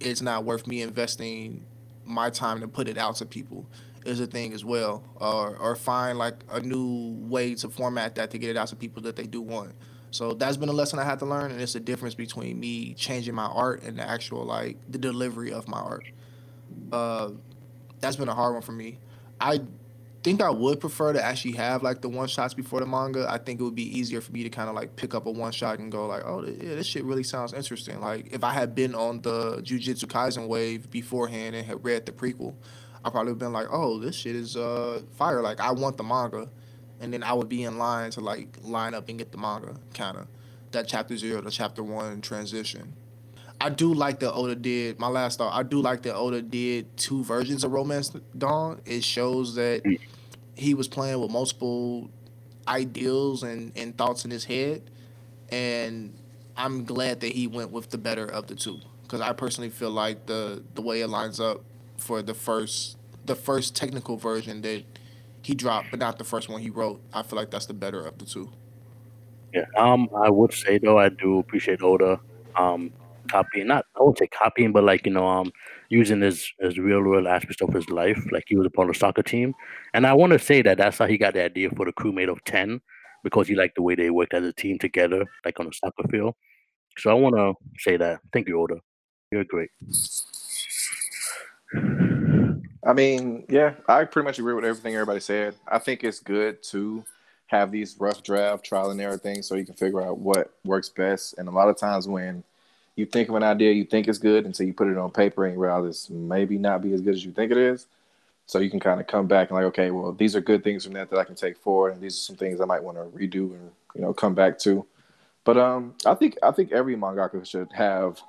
it's not worth me investing my time to put it out to people is a thing as well, or or find like a new way to format that to get it out to people that they do want. So that's been a lesson I had to learn, and it's the difference between me changing my art and the actual like the delivery of my art. Uh, that's been a hard one for me. I think I would prefer to actually have like the one shots before the manga. I think it would be easier for me to kind of like pick up a one shot and go like, oh yeah, this shit really sounds interesting. Like if I had been on the Jujutsu Kaisen wave beforehand and had read the prequel, I probably would have been like, oh, this shit is uh fire. Like I want the manga, and then I would be in line to like line up and get the manga, kind of that chapter zero to chapter one transition. I do like that Oda did. My last thought. I do like that Oda did two versions of Romance Dawn. It shows that he was playing with multiple ideals and, and thoughts in his head, and I'm glad that he went with the better of the two because I personally feel like the the way it lines up for the first the first technical version that he dropped, but not the first one he wrote. I feel like that's the better of the two. Yeah, um, I would say though I do appreciate Oda, um, copying not I won't say copying, but like you know, um, using his his real world aspects of his life, like he was a part of the soccer team, and I want to say that that's how he got the idea for the crewmate of ten, because he liked the way they worked as a team together, like on the soccer field. So I want to say that. Thank you, Oda. You're great. I mean, yeah, I pretty much agree with everything everybody said. I think it's good to have these rough draft trial and error things so you can figure out what works best. And a lot of times when you think of an idea, you think it's good until so you put it on paper and you realize maybe not be as good as you think it is. So you can kind of come back and like, okay, well, these are good things from that that I can take forward, and these are some things I might want to redo and you know come back to. But um, I think I think every mangaka should have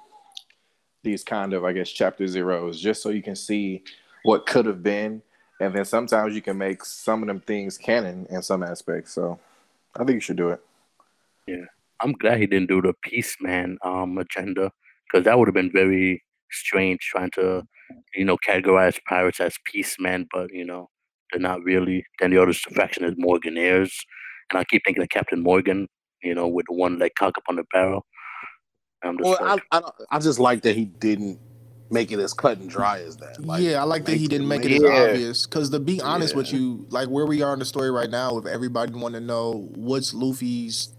these kind of I guess chapter zeros just so you can see what could have been, and then sometimes you can make some of them things canon in some aspects. So I think you should do it. Yeah, I'm glad he didn't do the peace man um agenda because that would have been very strange trying to you know categorize pirates as peace men, but you know they're not really. Then the other faction is Morganers, and I keep thinking of Captain Morgan, you know, with the one leg cock up on the barrel. I'm just Well, like, I, I, I just like that he didn't make it as cut and dry as that. Like, yeah, I like that he didn't make it make as Yeah. obvious. Because to be honest with you, like where we are in the story right now, if everybody want to know what's Luffy's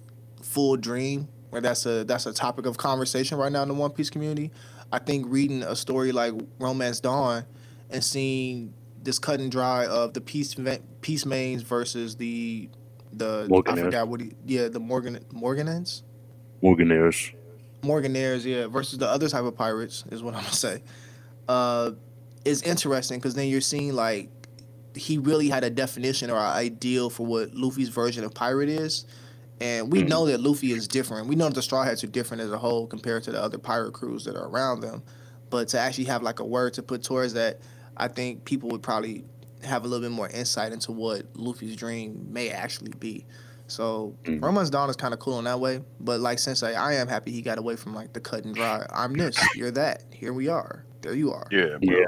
full dream, where that's a that's a topic of conversation right now in the One Piece community. I think reading a story like Romance Dawn and seeing this cut and dry of the peace peace mains versus the the I forgot what he, yeah the Morgan Morganans Morganers. Morganaires, yeah, versus the other type of pirates is what I'm gonna say. Uh, is interesting because then you're seeing like he really had a definition or an ideal for what Luffy's version of pirate is, and we Mhm. know that Luffy is different. We know that the Straw Hats are different as a whole compared to the other pirate crews that are around them. But to actually have like a word to put towards that, I think people would probably have a little bit more insight into what Luffy's dream may actually be. So Mhm. Romance Dawn is kind of cool in that way, but like Sensei, I am happy he got away from like the cut and dry. I'm this, you're that. Here we are. There you are. Yeah, bro. Yeah.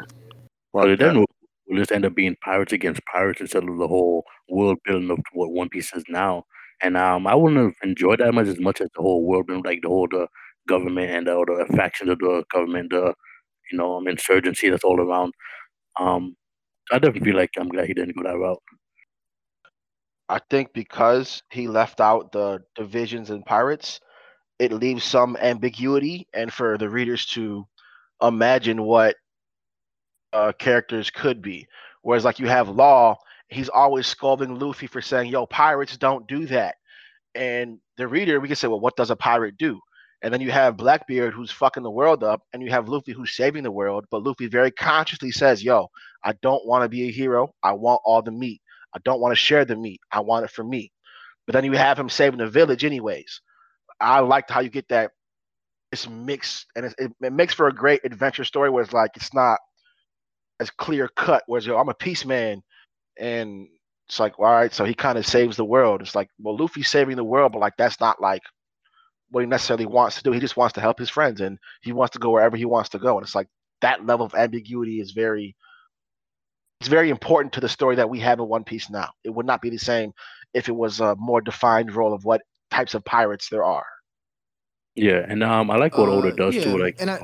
Well, Well, then we'll, we'll just end up being pirates against pirates instead of the whole world building of what One Piece is now. And um, I wouldn't have enjoyed that much as much as the whole world building, like the whole the government and the other factions of the government, the you know um, insurgency that's all around. Um, I definitely feel like I'm glad he didn't go that route. I think because he left out the divisions and pirates, it leaves some ambiguity and for the readers to imagine what uh, characters could be. Whereas, like, you have Law, he's always scolding Luffy for saying, Yo, pirates don't do that. And the reader, we can say, Well, what does a pirate do? And then you have Blackbeard who's fucking the world up, and you have Luffy who's saving the world. But Luffy very consciously says, Yo, I don't want to be a hero. I want all the meat. I don't want to share the meat. I want it for me. But then you have him saving the village anyways. I liked how you get that it's mixed and it, it makes for a great adventure story where it's like it's not as clear cut. Whereas yo, I'm a peace man, and it's like all right, so he kind of saves the world. It's like well, Luffy's saving the world, but like that's not like what he necessarily wants to do. He just wants to help his friends, and he wants to go wherever he wants to go. And it's like that level of ambiguity is very it's very important to the story that we have in One Piece now. It would not be the same if it was a more defined role of what types of pirates there are. Yeah, and um, I like what Oda Uh, does yeah, too. Like, and I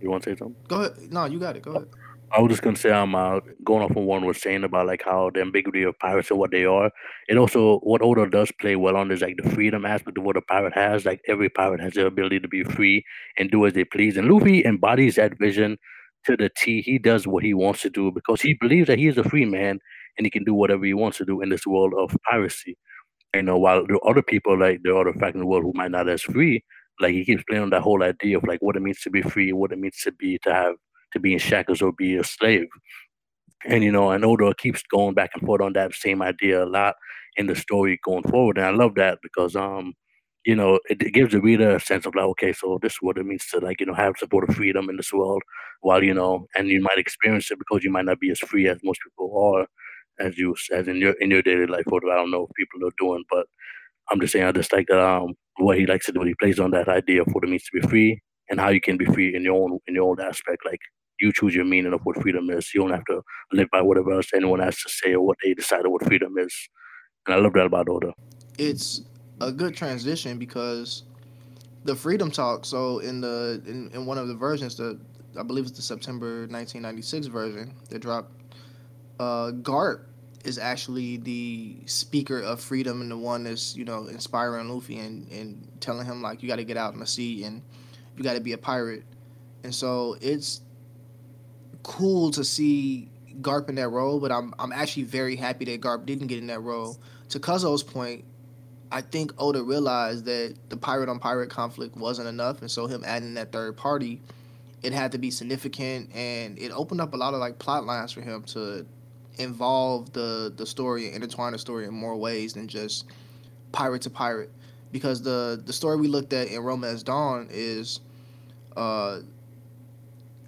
You want to say something? Go ahead. No, you got it. Go ahead. I was just gonna say I'm uh, going off on one was saying about like how the ambiguity of pirates and what they are. It also what Oda does play well on is like the freedom aspect of what a pirate has. Like every pirate has the ability to be free and do as they please. And Luffy embodies that vision to the T. He does what he wants to do because he believes that he is a free man and he can do whatever he wants to do in this world of piracy. You know, while there are other people like the other fact in the world who might not as free, like he keeps playing on that whole idea of like what it means to be free, what it means to be to have to be in shackles or be a slave. And you know, and Oda keeps going back and forth on that same idea a lot in the story going forward. And I love that because um, you know, it, it gives the reader a sense of like, okay, so this is what it means to like, you know, have support of freedom in this world while, you know, and you might experience it because you might not be as free as most people are as you as in your in your daily life, or I don't know if people are doing, but I'm just saying I just like that um what he likes to do. He plays on that idea of what it means to be free and how you can be free in your own in your own aspect. Like you choose your meaning of what freedom is. You don't have to live by whatever else anyone has to say or what they decided what freedom is. And I love that about Oda. It's a good transition because the freedom talk. So in the in, in one of the versions, the I believe it's the September 1996 version that dropped. Uh, Garp is actually the speaker of freedom and the one that's you know inspiring Luffy and and telling him like you got to get out in the sea and you got to be a pirate. And so it's cool to see Garp in that role, but I'm I'm actually very happy that Garp didn't get in that role. To Cuzzo's point, I think Oda realized that the pirate on pirate conflict wasn't enough, and so him adding that third party, it had to be significant, and it opened up a lot of like plot lines for him to involve the the story and intertwine the story in more ways than just pirate to pirate. Because the the story we looked at in Romance Dawn is, uh,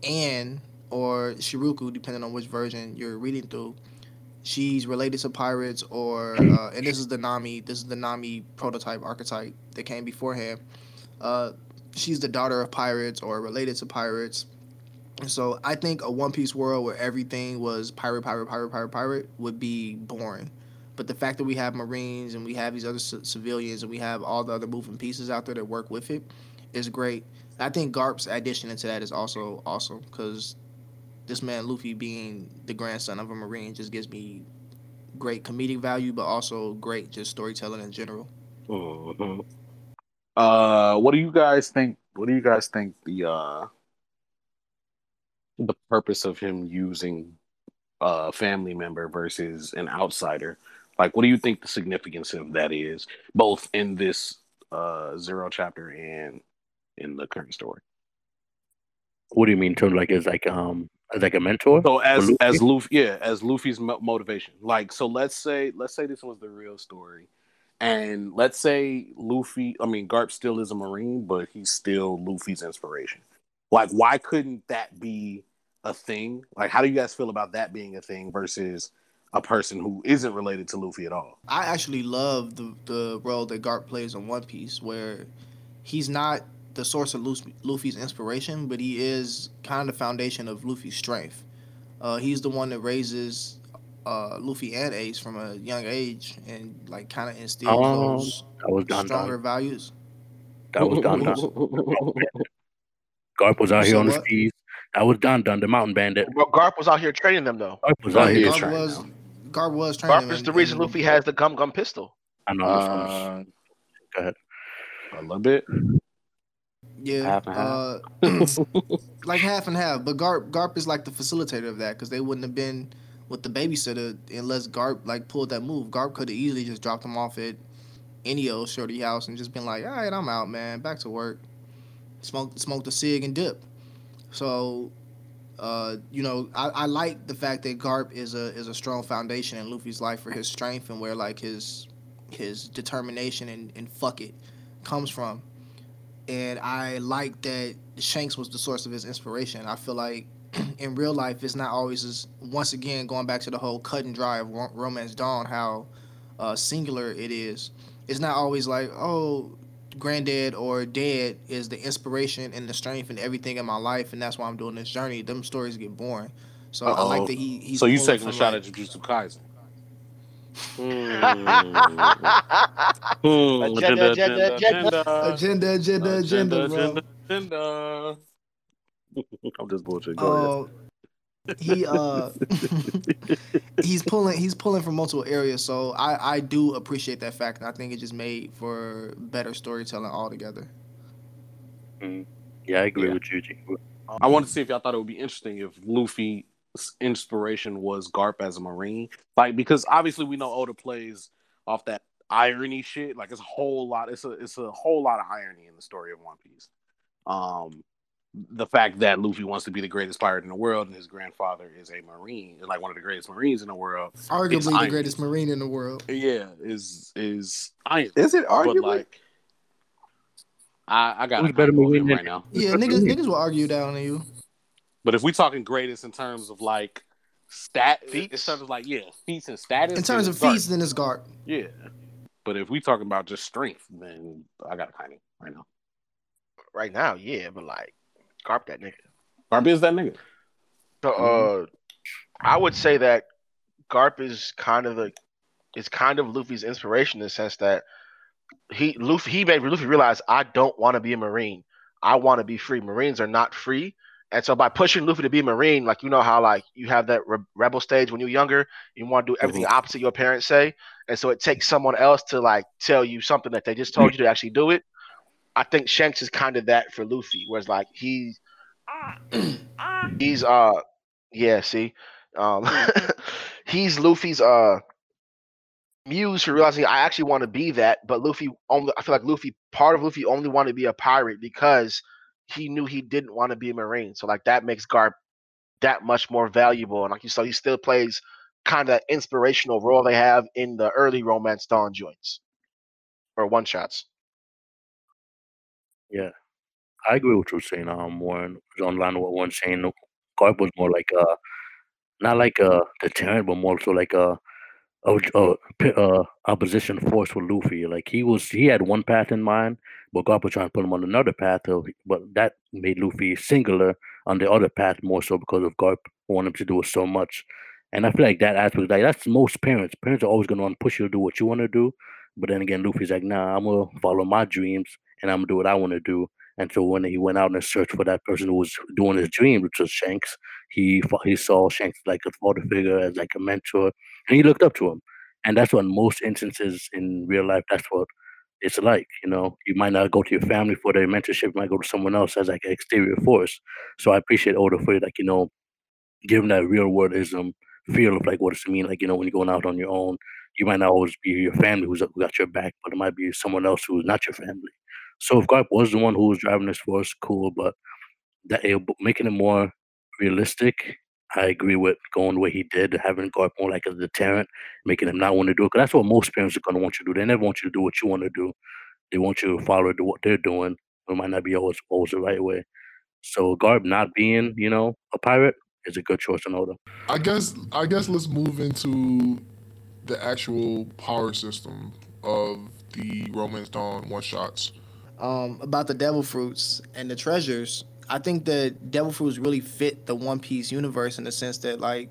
Anne or Shiruku, depending on which version you're reading through, she's related to pirates, or uh, and this is the Nami. This is the Nami prototype archetype that came beforehand. Uh, she's the daughter of pirates or related to pirates. So I think a One Piece world where everything was pirate, pirate, pirate, pirate, pirate would be boring. But the fact that we have Marines and we have these other c- civilians and we have all the other moving pieces out there that work with it is great. I think Garp's addition into that is also awesome because this man Luffy being the grandson of a Marine just gives me great comedic value, but also great just storytelling in general. Mhm. Uh, what do you guys think? What do you guys think the uh the purpose of him using a family member versus an outsider? Like, what do you think the significance of that is, both in this uh zero chapter and in the current story? What do you mean? To like as like um as like a mentor? So as Luffy? as Luffy, yeah, as Luffy's mo- motivation. Like, so let's say let's say this was the real story, and let's say Luffy, I mean Garp still is a Marine, but he's still Luffy's inspiration. Like, why couldn't that be a thing? Like, how do you guys feel about that being a thing versus a person who isn't related to Luffy at all? I actually love the the role that Garp plays in One Piece, where he's not the source of Luffy, Luffy's inspiration, but he is kind of the foundation of Luffy's strength. Uh, he's the one that raises uh, Luffy and Ace from a young age, and like kind of instills Oh, those That was Don stronger Don. values. That was Dadan. Garp was out here So on the what? skis. That was Dadan, the mountain bandit. Well, Garp was out here training them though. Garp was out he here. is Garp training was now. Garp was training. Garp is and- the reason and- Luffy has the gum gum pistol. I know. Uh, Go ahead. a little bit. Yeah, Half and half. uh, like half and half. But Garp Garp is like the facilitator of that because they wouldn't have been with the babysitter unless Garp like pulled that move. Garp could have easily just dropped him off at any old shorty house and just been like, "All right, I'm out, man. Back to work. Smoke smoke the cig and dip." So, uh, you know, I, I like the fact that Garp is a is a strong foundation in Luffy's life for his strength and where like his his determination and, and fuck it comes from and I like that Shanks was the source of his inspiration. I feel like in real life, it's not always as once again going back to the whole cut and dry of Romance Dawn, how uh, singular it is. It's not always like oh, granddad or dad is the inspiration and the strength and everything in my life, and that's why I'm doing this journey. Them stories get boring. So I Uh-oh. like that he. He's so you taking a shot like- at Jujutsu Kaisen? Agenda, agenda, agenda. agenda, agenda, agenda, bro. agenda. I'm just bullshit. Go ahead. Uh, he uh he's pulling he's pulling from multiple areas, so I I do appreciate that fact. and I think it just made for better storytelling altogether. Mm. Yeah, I agree Yeah. with you. G. I wanted to see if y'all thought it would be interesting if Luffy's inspiration was Garp as a Marine. Like because obviously we know Oda plays off that irony shit. Like it's a whole lot. It's a it's a whole lot of irony in the story of One Piece. Um, the fact that Luffy wants to be the greatest pirate in the world and his grandfather is a Marine, like one of the greatest Marines in the world. Arguably the irony. greatest marine in the world. Yeah, is is I Is it but arguably? like I I got a better Marine right now. Yeah, niggas niggas will argue down on you. But if we're talking greatest in terms of like stat Feats? in terms of like yeah, feats and status. In terms of it's Garp. feats, then it's Garp. Yeah. But if we talking about just strength, then I got a kind of right now. Right now, yeah, but like, Garp that nigga. Garp is that nigga. So, uh, I would say that Garp is kind of the is kind of Luffy's inspiration in the sense that he Luffy he made Luffy realize I don't want to be a Marine. I want to be free. Marines are not free. And so by pushing Luffy to be Marine, like you know how like you have that re- rebel stage when you're younger, you want to do everything opposite your parents say, and so it takes someone else to like tell you something that they just told you to actually do it. I think Shanks is kind of that for Luffy, whereas like he he's uh yeah, see, um, he's Luffy's uh muse for realizing I actually want to be that, but Luffy only I feel like Luffy part of Luffy only wanted to be a pirate because he knew he didn't want to be a marine. So like that makes Garp that much more valuable, and like you saw, he still plays kind of inspirational role they have in the early Romance Dawn joints or one shots. Yeah, I agree with what you're saying. Um, Warren line with what Warren's saying. Garp was more like uh, not like a deterrent, but more so like a uh opposition force for Luffy. Like he was, he had one path in mind, but Garp was trying to put him on another path. But that made Luffy singular on the other path more so because of Garp wanting him to do so much. And I feel like that aspect, like that's most parents. Parents are always gonna want to push you to do what you want to do, but then again, Luffy's like, nah, I'm gonna follow my dreams and I'm gonna do what I want to do. And so when he went out in search for that person who was doing his dream, which was Shanks, he he saw Shanks like a father figure, as like a mentor, and he looked up to him. And that's what most instances in real life, that's what it's like. You know, you might not go to your family for their mentorship, you might go to someone else as like an exterior force. So I appreciate Oda for like you know, giving that real worldism feel of like what does it mean. Like you know, when you're going out on your own, you might not always be your family who's who got your back, but it might be someone else who's not your family. So if Garp was the one who was driving this force, cool. But that eh, it, making it more realistic, I agree with going the way he did, having Garp more like a deterrent, making him not want to do it. Because that's what most parents are going to want you to do. They never want you to do what you want to do. They want you to follow the, what they're doing. It might not be always always the right way. So Garp not being, you know, a pirate is a good choice in order. I guess I guess let's move into the actual power system of the Romance Dawn one shots. um, about the devil fruits and the treasures. I think the devil fruits really fit the One Piece universe in the sense that like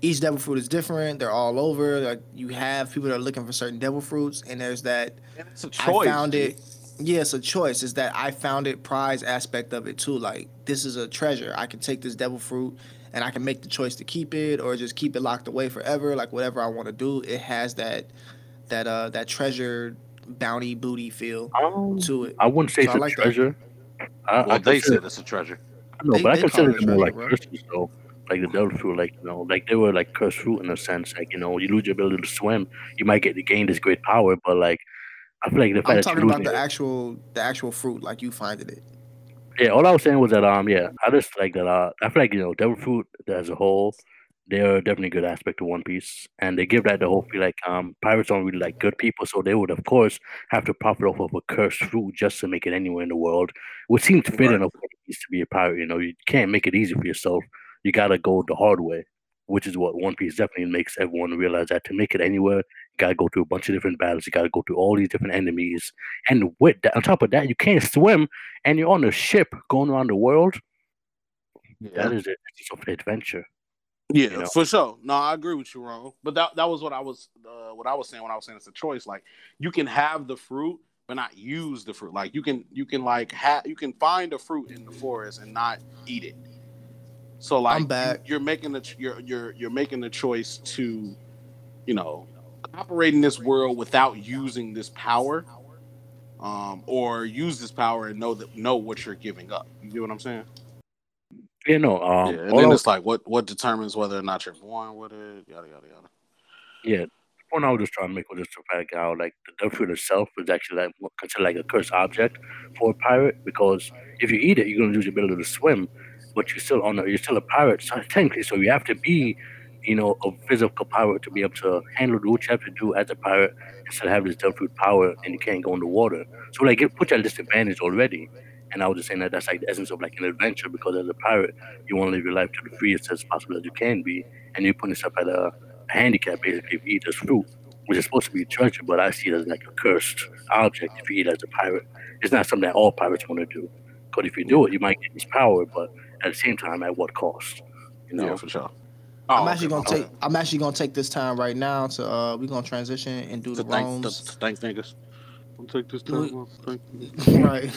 each devil fruit is different. They're all over. Like you have people that are looking for certain devil fruits, and there's that It's a I found it. Yeah, it's a choice. Is that I found it prize aspect of it too. Like this is a treasure. I can take this devil fruit and I can make the choice to keep it or just keep it locked away forever. Like whatever I want to do, it has that that uh that treasure bounty booty feel Um, to it. I wouldn't say So I it's a like that. Treasure. I, Well, I they consider- said it's a treasure. No, They- but I they call consider it them more like treasure, bro. curses though. Like the devil fruit, like you know, like they were like cursed fruit in a sense. Like you know, you lose your ability to swim, you might get to gain this great power, but like I feel like the fact I'm that talking you about the it- actual the actual fruit, like you finding it. Yeah, all I was saying was that um yeah, I just like that uh I feel like you know Devil Fruit as a whole, they're definitely a good aspect of One Piece. And they give that the whole feel like um pirates don't really like good people, so they would of course have to profit off of a cursed fruit just to make it anywhere in the world. Which seems fitting of what it to be a pirate, you know, you can't make it easy for yourself. You gotta go the hard way. Which is what One Piece definitely makes everyone realize that to make it anywhere, you gotta go through a bunch of different battles, you gotta go through all these different enemies. And with that on top of that, you can't swim and you're on a ship going around the world, that is it. It's an adventure. Yeah, you know? for sure. No, I agree with you, wrong. But that that was what I was uh, what I was saying when I was saying it's a choice. Like you can have the fruit, but not use the fruit. Like you can you can like have you can find a fruit in the forest and not eat it. So like I'm back. You, are making the you're you're you're making the choice to, you know, operate in this world without using this power, um, or use this power and know that know what you're giving up. You get what I'm saying? You know, um, yeah, and then it's like what what determines whether or not you're born with it, yada yada yada. Yeah. The point I was just trying to make with this fact how like the fruit itself is actually like considered like a cursed object for a pirate because if you eat it, you're gonna lose your ability to swim, but you're still on a, you're still a pirate so, technically. So you have to be, you know, a physical pirate to be able to handle what you have to do as a pirate instead of having this fruit power and you can't go in the water. So like it puts you at a disadvantage already. And I was just saying that that's like the essence of like an adventure because as a pirate, you want to live your life to the freest as possible as you can be, and you're putting yourself at a, a handicap basically if you eat this fruit, which is supposed to be a treasure, but I see it as like a cursed object if you eat it as a pirate. It's not something that all pirates want to do. Because if you do it, you might get this power, but at the same time, at what cost? You know, Yeah, for sure. I'm Oh, actually gonna take. I'm actually gonna take this time right now to. uh We're gonna transition and do to the thank, to, roams. to niggas. I'll take this Do time. off. Thank right.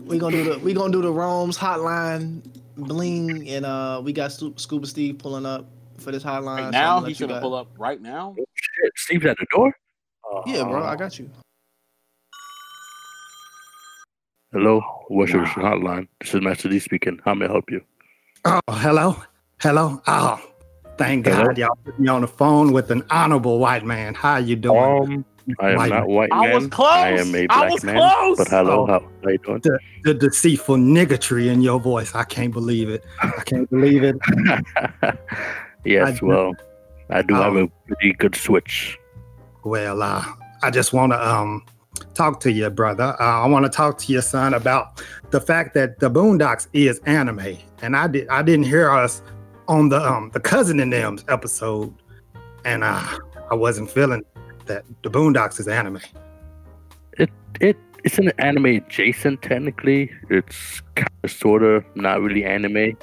we gonna do the. We gonna do the Rome's hotline bling, and uh we got Scuba Steve pulling up for this hotline. Right now, I'm gonna he's gonna guys- pull up right now. shit, Steve's at the door? Yeah, bro, I Uh, got you. Hello, what's Worship Hotline. This is Master D speaking. How may I help you? Oh, hello, hello. Oh, thank Hello? God y'all put me on the phone with an honorable white man. How you doing? Um, I am not White not man. white I was close. I am a I black was man. close. But hello, Oh. how, how you doing? the deceitful niggatry in your voice. I can't believe it. I can't believe it. yes, I- well, I do have Oh. a pretty good switch. Well, uh, I just want to um talk to you, brother. Uh, I want to talk to your son about the fact that the Boondocks is anime, and I did I didn't hear us on the um the cousin in them's episode, and uh, I wasn't feeling that the Boondocks is anime. It it it's an anime adjacent technically. It's kind of sort of not really anime.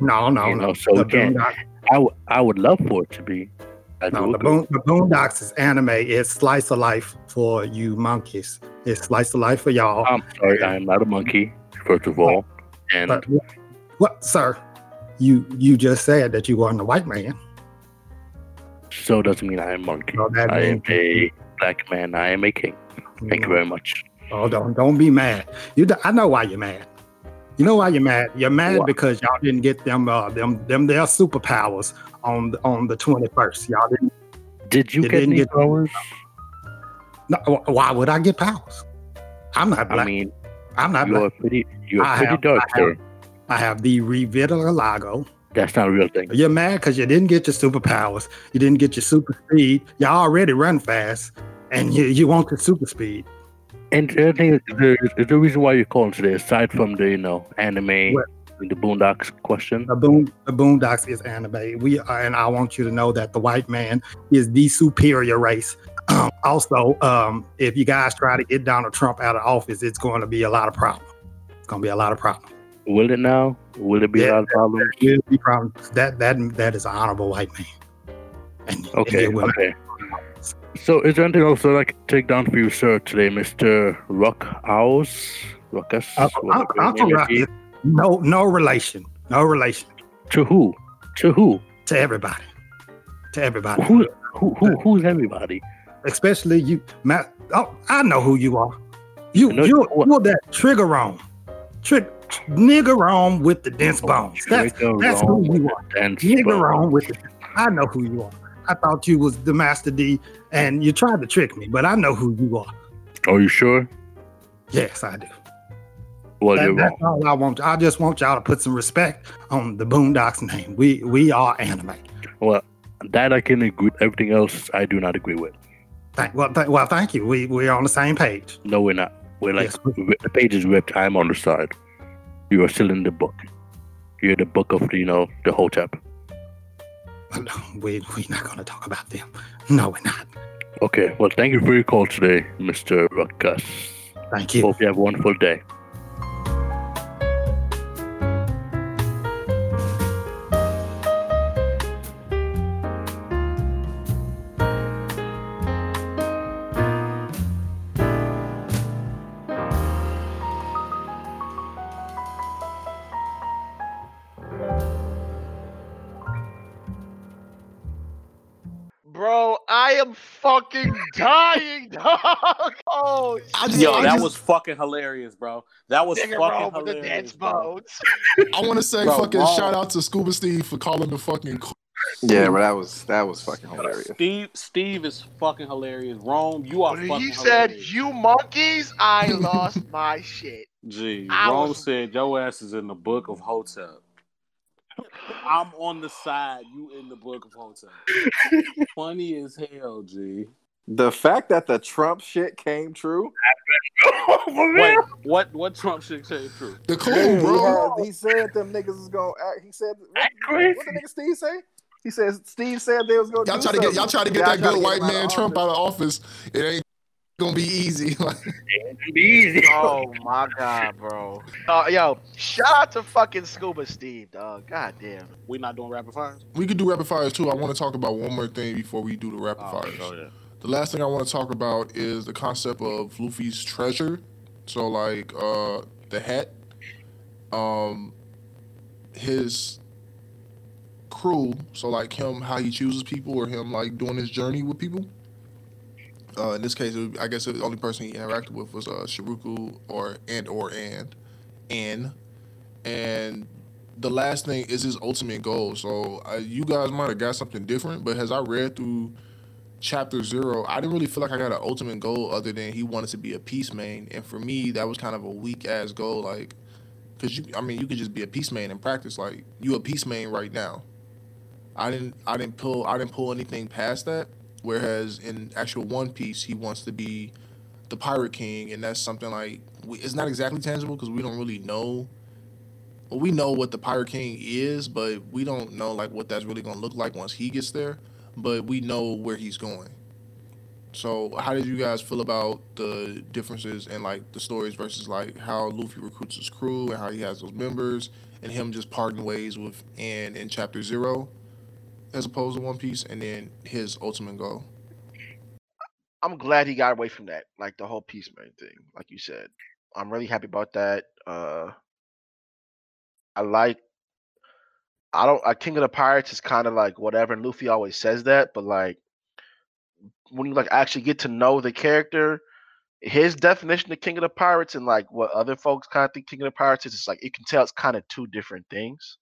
No, no, You no. so the again, Boondocks, I, w- I would love for it to be. I no, the. Boon, the Boondocks is anime. It's slice of life for you monkeys. It's slice of life for y'all. I'm sorry, I am not a monkey. First of all, and But what, what, sir? You you just said that you weren't a white man. So doesn't mean I am a monkey. I am a black man. I am a king. Thank you very much. Oh, don't don't be mad. You, I know why you're mad. You know why you're mad? You're mad Why? because y'all didn't get them uh, them them their superpowers on the- on the 21st. Y'all didn't. Did you get didn't any get- powers? No, why would I get powers? I'm not black. I mean, I'm not you're black. pretty. You're I pretty have- dark, I have- sir. I have the revitiligo. That's not a real thing. You're mad because you didn't get your superpowers. You didn't get your super speed. You already run fast, and you you want the super speed. And the other thing is, the, the reason why you're calling today, aside from the you know anime, What? the Boondocks question. The boom the Boondocks is anime. We are, and I want you to know that the white man is the superior race. Um, also, um, if you guys try to get Donald Trump out of office, it's going to be a lot of problems. It's going to be a lot of problems. Will it now? Will it be a lot of problems? There'll be problems. That that that is an honorable white man. And Okay, will- okay. So, is there anything else that I can take down for you, sir, today, Mister Rock Owls? Ruckus? Uh, Uncle Ruckus no no relation, no relation To who? To who? to everybody, to everybody. Who? Who? who who's everybody? especially you, Matt. Oh, I know who you are. You, you, you- you're that trigger on, trick nigger on with the dense oh, bones. That's that's who you are. dance nigger with the. I know who you are. I thought you was the Master D, and you tried to trick me, but I know who you are. Are you sure? Yes, I do. That- that's wrong. all I want. I just want y'all to put some respect on the Boondocks name. We we are anime. Well, that I can agree. Everything else, I do not agree with. Thank, well, th- well, thank you. We we're on the same page. No, we're not. We're like Yes. the page is ripped. I'm on the side. You are still in the book. You're the book of you know the Hotep. We we're not going to talk about them. No, we're not. Okay. Well, thank you for your call today, Mister Ruckus. Thank you. Hope you have a wonderful day. I just, Yo, I that just- was fucking hilarious, bro. That was nigga roll fucking with the hilarious. dance bro. I want to say Bro, fucking wrong. shout out to Scuba Steve for calling the fucking. Yeah, but that was that was fucking hilarious. Steve, Steve is fucking hilarious. Rome, you are When fucking he said, hilarious. "You monkeys," I lost my shit. Gee, I Rome was- said your ass is in the book of Hotep. I'm on the side, you in the book of Hotep. Funny as hell, G. The fact that the Trump shit came true. Wait, what? What Trump shit came true? The cool, Yeah, he, bro. had- he said them niggas was gonna act. He said what, Act what the nigga Steve say? He says Steve said they was gonna Y'all do try to get y'all try to get Y'all that good white him out man Trump out of office. It ain't gonna be easy. Be easy. Oh my god, bro. Uh, yo, shout out to fucking Scuba Steve, dog. God damn. We not doing rapid fires? We could do rapid fires too. I want to talk about one more thing before we do the rapid Oh, fires. oh, yeah. The last thing I want to talk about is the concept of Luffy's treasure. So like uh the hat, um his crew, so like him how he chooses people or him like doing his journey with people. Uh, in this case, I guess the only person he interacted with was uh, Shiruku or and or and and and the last thing is his ultimate goal. So uh, you guys might have got something different, but as I read through chapter zero, I didn't really feel like I got an ultimate goal other than he wanted to be a peace main, and for me, that was kind of a weak ass goal. Like, cause you, I mean, you could just be a peace main in practice. Like, you a peace main right now. I didn't, I didn't pull, I didn't pull anything past that. Whereas in actual One Piece, he wants to be the pirate king, and that's something like we, it's not exactly tangible because we don't really know. Well, we know what the pirate king is, but we don't know like what that's really gonna look like once he gets there. But we know where he's going. So, how did you guys feel about the differences in like the stories versus like how Luffy recruits his crew and how he has those members, and him just parting ways with Anne in Chapter Zero, as opposed to One Piece, and then his ultimate goal? I'm glad he got away from that, like the whole peaceman thing, like you said. I'm really happy about that. Uh I like I don't I King of the Pirates is kind of like whatever, and Luffy always says that, but like when you like actually get to know the character, his definition of King of the Pirates and like what other folks kind of think King of the Pirates is, it's like you can tell it's kind of two different things.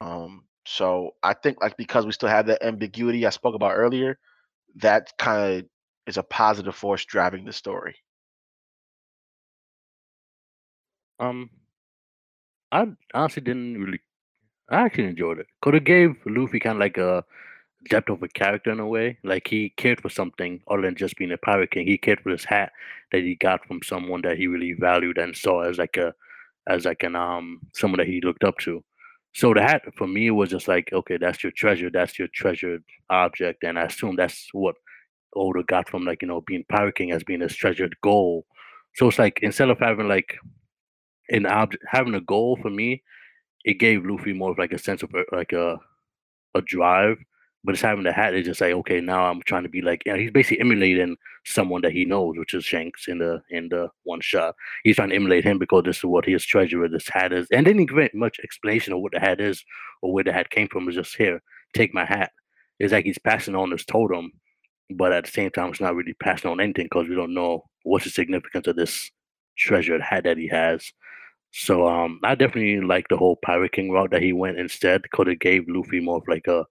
Um, so I think like because we still have that ambiguity I spoke about earlier, that kind of is a positive force driving the story. Um, I honestly didn't really. I actually enjoyed it. Could have gave Luffy kind of like a depth of a character in a way. Like he cared for something other than just being a pirate king. He cared for this hat that he got from someone that he really valued and saw as like a, as like an um someone that he looked up to. So the hat for me was just like, okay, that's your treasure. That's your treasured object, and I assume that's what Oda got from like you know being pirate king as being his treasured goal. So it's like instead of having like an object having a goal for me, it gave Luffy more of like a sense of uh, like a a drive. But it's having the hat is just like okay, now I'm trying to be like you know, he's basically emulating someone that he knows, which is Shanks in the in the one shot. He's trying to emulate him because this is what his treasure this hat is, and didn't give much explanation of what the hat is or where the hat came from. It's just here, take my hat. It's like he's passing on his totem, but at the same time, it's not really passing on anything because we don't know what's the significance of this treasured hat that he has. So um, I definitely like the whole Pirate King route that he went instead because it gave Luffy more of like a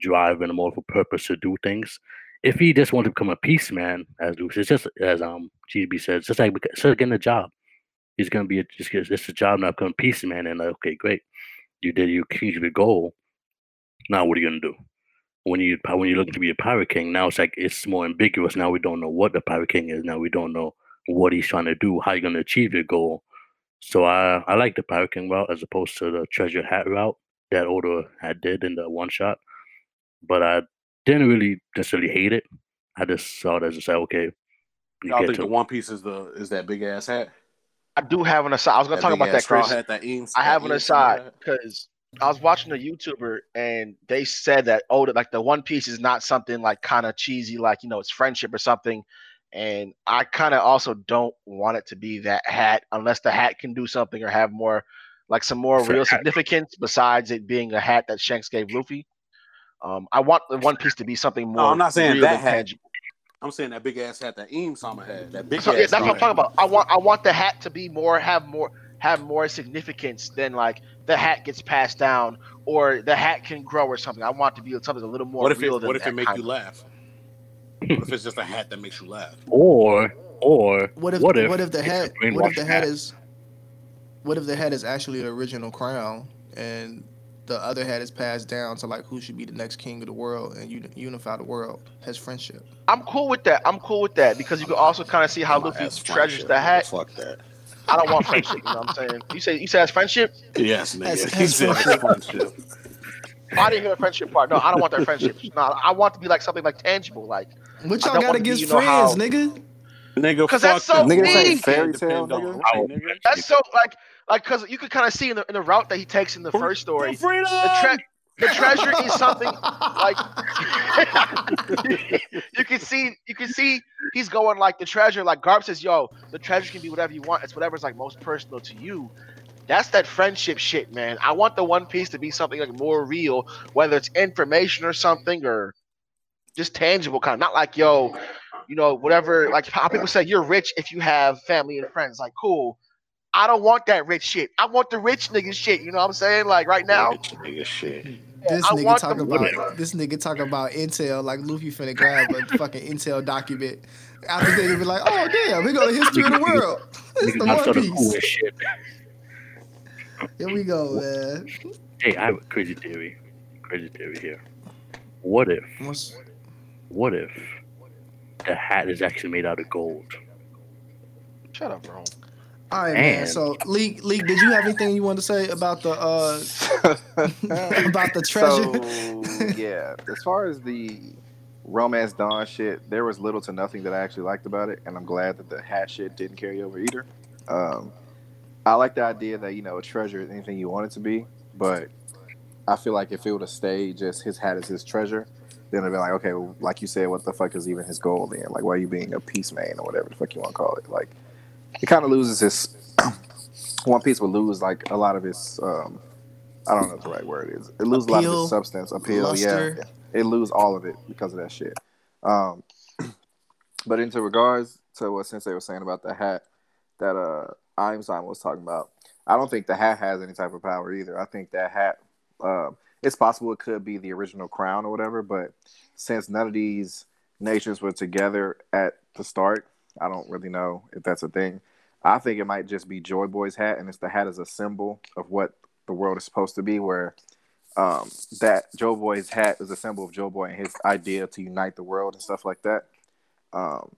drive and more of a purpose to do things. If he just wanted to become a peace man, as Luffy, it's just as um GB says, just like so getting a job. He's gonna be a, just it's a job now, become a peace man, and like okay, great, you did you achieved your goal. Now what are you gonna do? When you when you're looking to be a pirate king, now it's like it's more ambiguous. Now we don't know what the pirate king is. Now we don't know what he's trying to do, how you're gonna achieve your goal. So I I like the Pirate King route as opposed to the Treasure Hat route that Oda had did in the one shot. But I didn't really necessarily hate it. I just saw it as just like okay, you Y'all get think to the One Piece is the is that big ass hat? I do have an aside. I was gonna talk about that, straw Chris. hat, that Imu's- I that have an Imu's aside because I was watching a YouTuber and they said that oh, that, like the One Piece is not something like kind of cheesy, like you know, it's friendship or something. And I kind of also don't want it to be that hat unless the hat can do something or have more, like some more It's real hat. significance besides it being a hat that Shanks gave Luffy. Um, I want the One Piece to be something more. No, I'm not saying real that hat. tangible. I'm saying that big ass hat that Imu Sama had. That big So, ass. yeah, that's what I'm talking about. I want I want the hat to be more have more have more significance than like the hat gets passed down or the hat can grow or something. I want it to be something a little more What if real it? than What if it make you laugh? What if it's just a hat that makes you laugh? Or or What if what what if, if, the hat what if the brainwashed hat is what if the hat is actually the original crown and the other hat is passed down to like who should be the next king of the world and uni- unify the world has friendship. I'm cool with that. I'm cool with that because you can also kind of see how My Luffy treasures the hat. Fuck that. I don't want friendship. You know what I'm saying? You say you say that's friendship. Yes, Has- nigga. has He said friendship. friendship. I didn't hear the friendship part. No, I don't want that friendship. No, I want to be like something like tangible, like What I y'all got wanna be, against you how- friends, nigga? Nigga, 'Cause fuck that's so. Nigga, this ain't mean. fairy tale, nigga. nigga. that's so like like because you could kind of see in the in the route that he takes in the first story. Freedom. The, tre- the treasure is something like you can see you can see he's going like the treasure like Garp says yo the treasure can be whatever you want it's whatever's like most personal to you that's that friendship shit man I want the one piece to be something like more real whether it's information or something or just tangible kind of not like yo you know whatever like how people say you're rich if you have family and friends like cool I don't want that rich shit I want the rich nigga shit you know what I'm saying like right now Rich nigga shit. This I nigga want talk them- about this nigga talk about Intel like Luffy finna grab a fucking Intel document. After they be like, oh damn, we go to history of the world. It's the One started cool Piece. as shit. Here we go, man. Hey, I have a crazy theory. Crazy theory here. What if What's, what if the hat is actually made out of gold? shut up bro all right, man. And- So, Leak, Leak, did you have anything you wanted to say about the uh about the treasure? So yeah, as far as the romance dawn shit, there was little to nothing that I actually liked about it, and I'm glad that the hat shit didn't carry over either. Um, I like the idea that you know a treasure is anything you want it to be, but I feel like if it would have stayed just his hat is his treasure, then it'd be like, okay, well, like you said, what the fuck is even his goal then? Like, why are you being a peace man or whatever the fuck you want to call it? Like, it kind of loses his. One Piece would lose like a lot of his. Um, I don't know what the right word is. It loses a lot of Appeal, its substance, appeal. luster. Yeah, it lose all of it because of that shit. Um, but into regards to what Sensei was saying about the hat that uh Einstein was talking about, I don't think the hat has any type of power either. I think that hat, um, it's possible it could be the original crown or whatever, but since none of these nations were together at the start, I don't really know if that's a thing. I think it might just be Joy Boy's hat, and it's the hat as a symbol of what the world is supposed to be, where um, that Joy Boy's hat is a symbol of Joy Boy and his idea to unite the world and stuff like that. Um,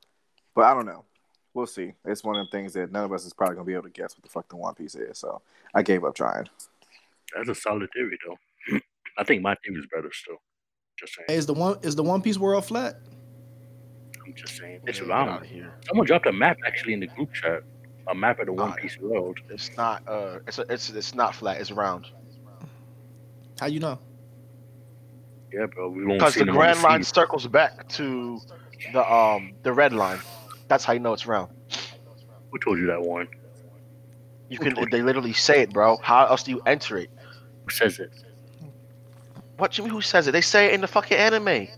but I don't know. We'll see. It's one of the things that none of us is probably gonna be able to guess what the fuck the One Piece is. So I gave up trying. That's a solid theory, though. I think my team is better still. Just saying. Hey, is the one is the One Piece world flat? I'm just saying. It's Get out round. of here Someone dropped a map actually in the group chat. A map of the One yeah. Piece world. it's not uh it's a, it's it's not flat it's round How you know? Yeah, bro. We won't because see the them on grand line sea. circles back to the um the red line that's how you know it's round Who told you that, Warren? you Who can told they literally say it bro how else do you enter it Who says it? What you mean who says it they say it in the fucking anime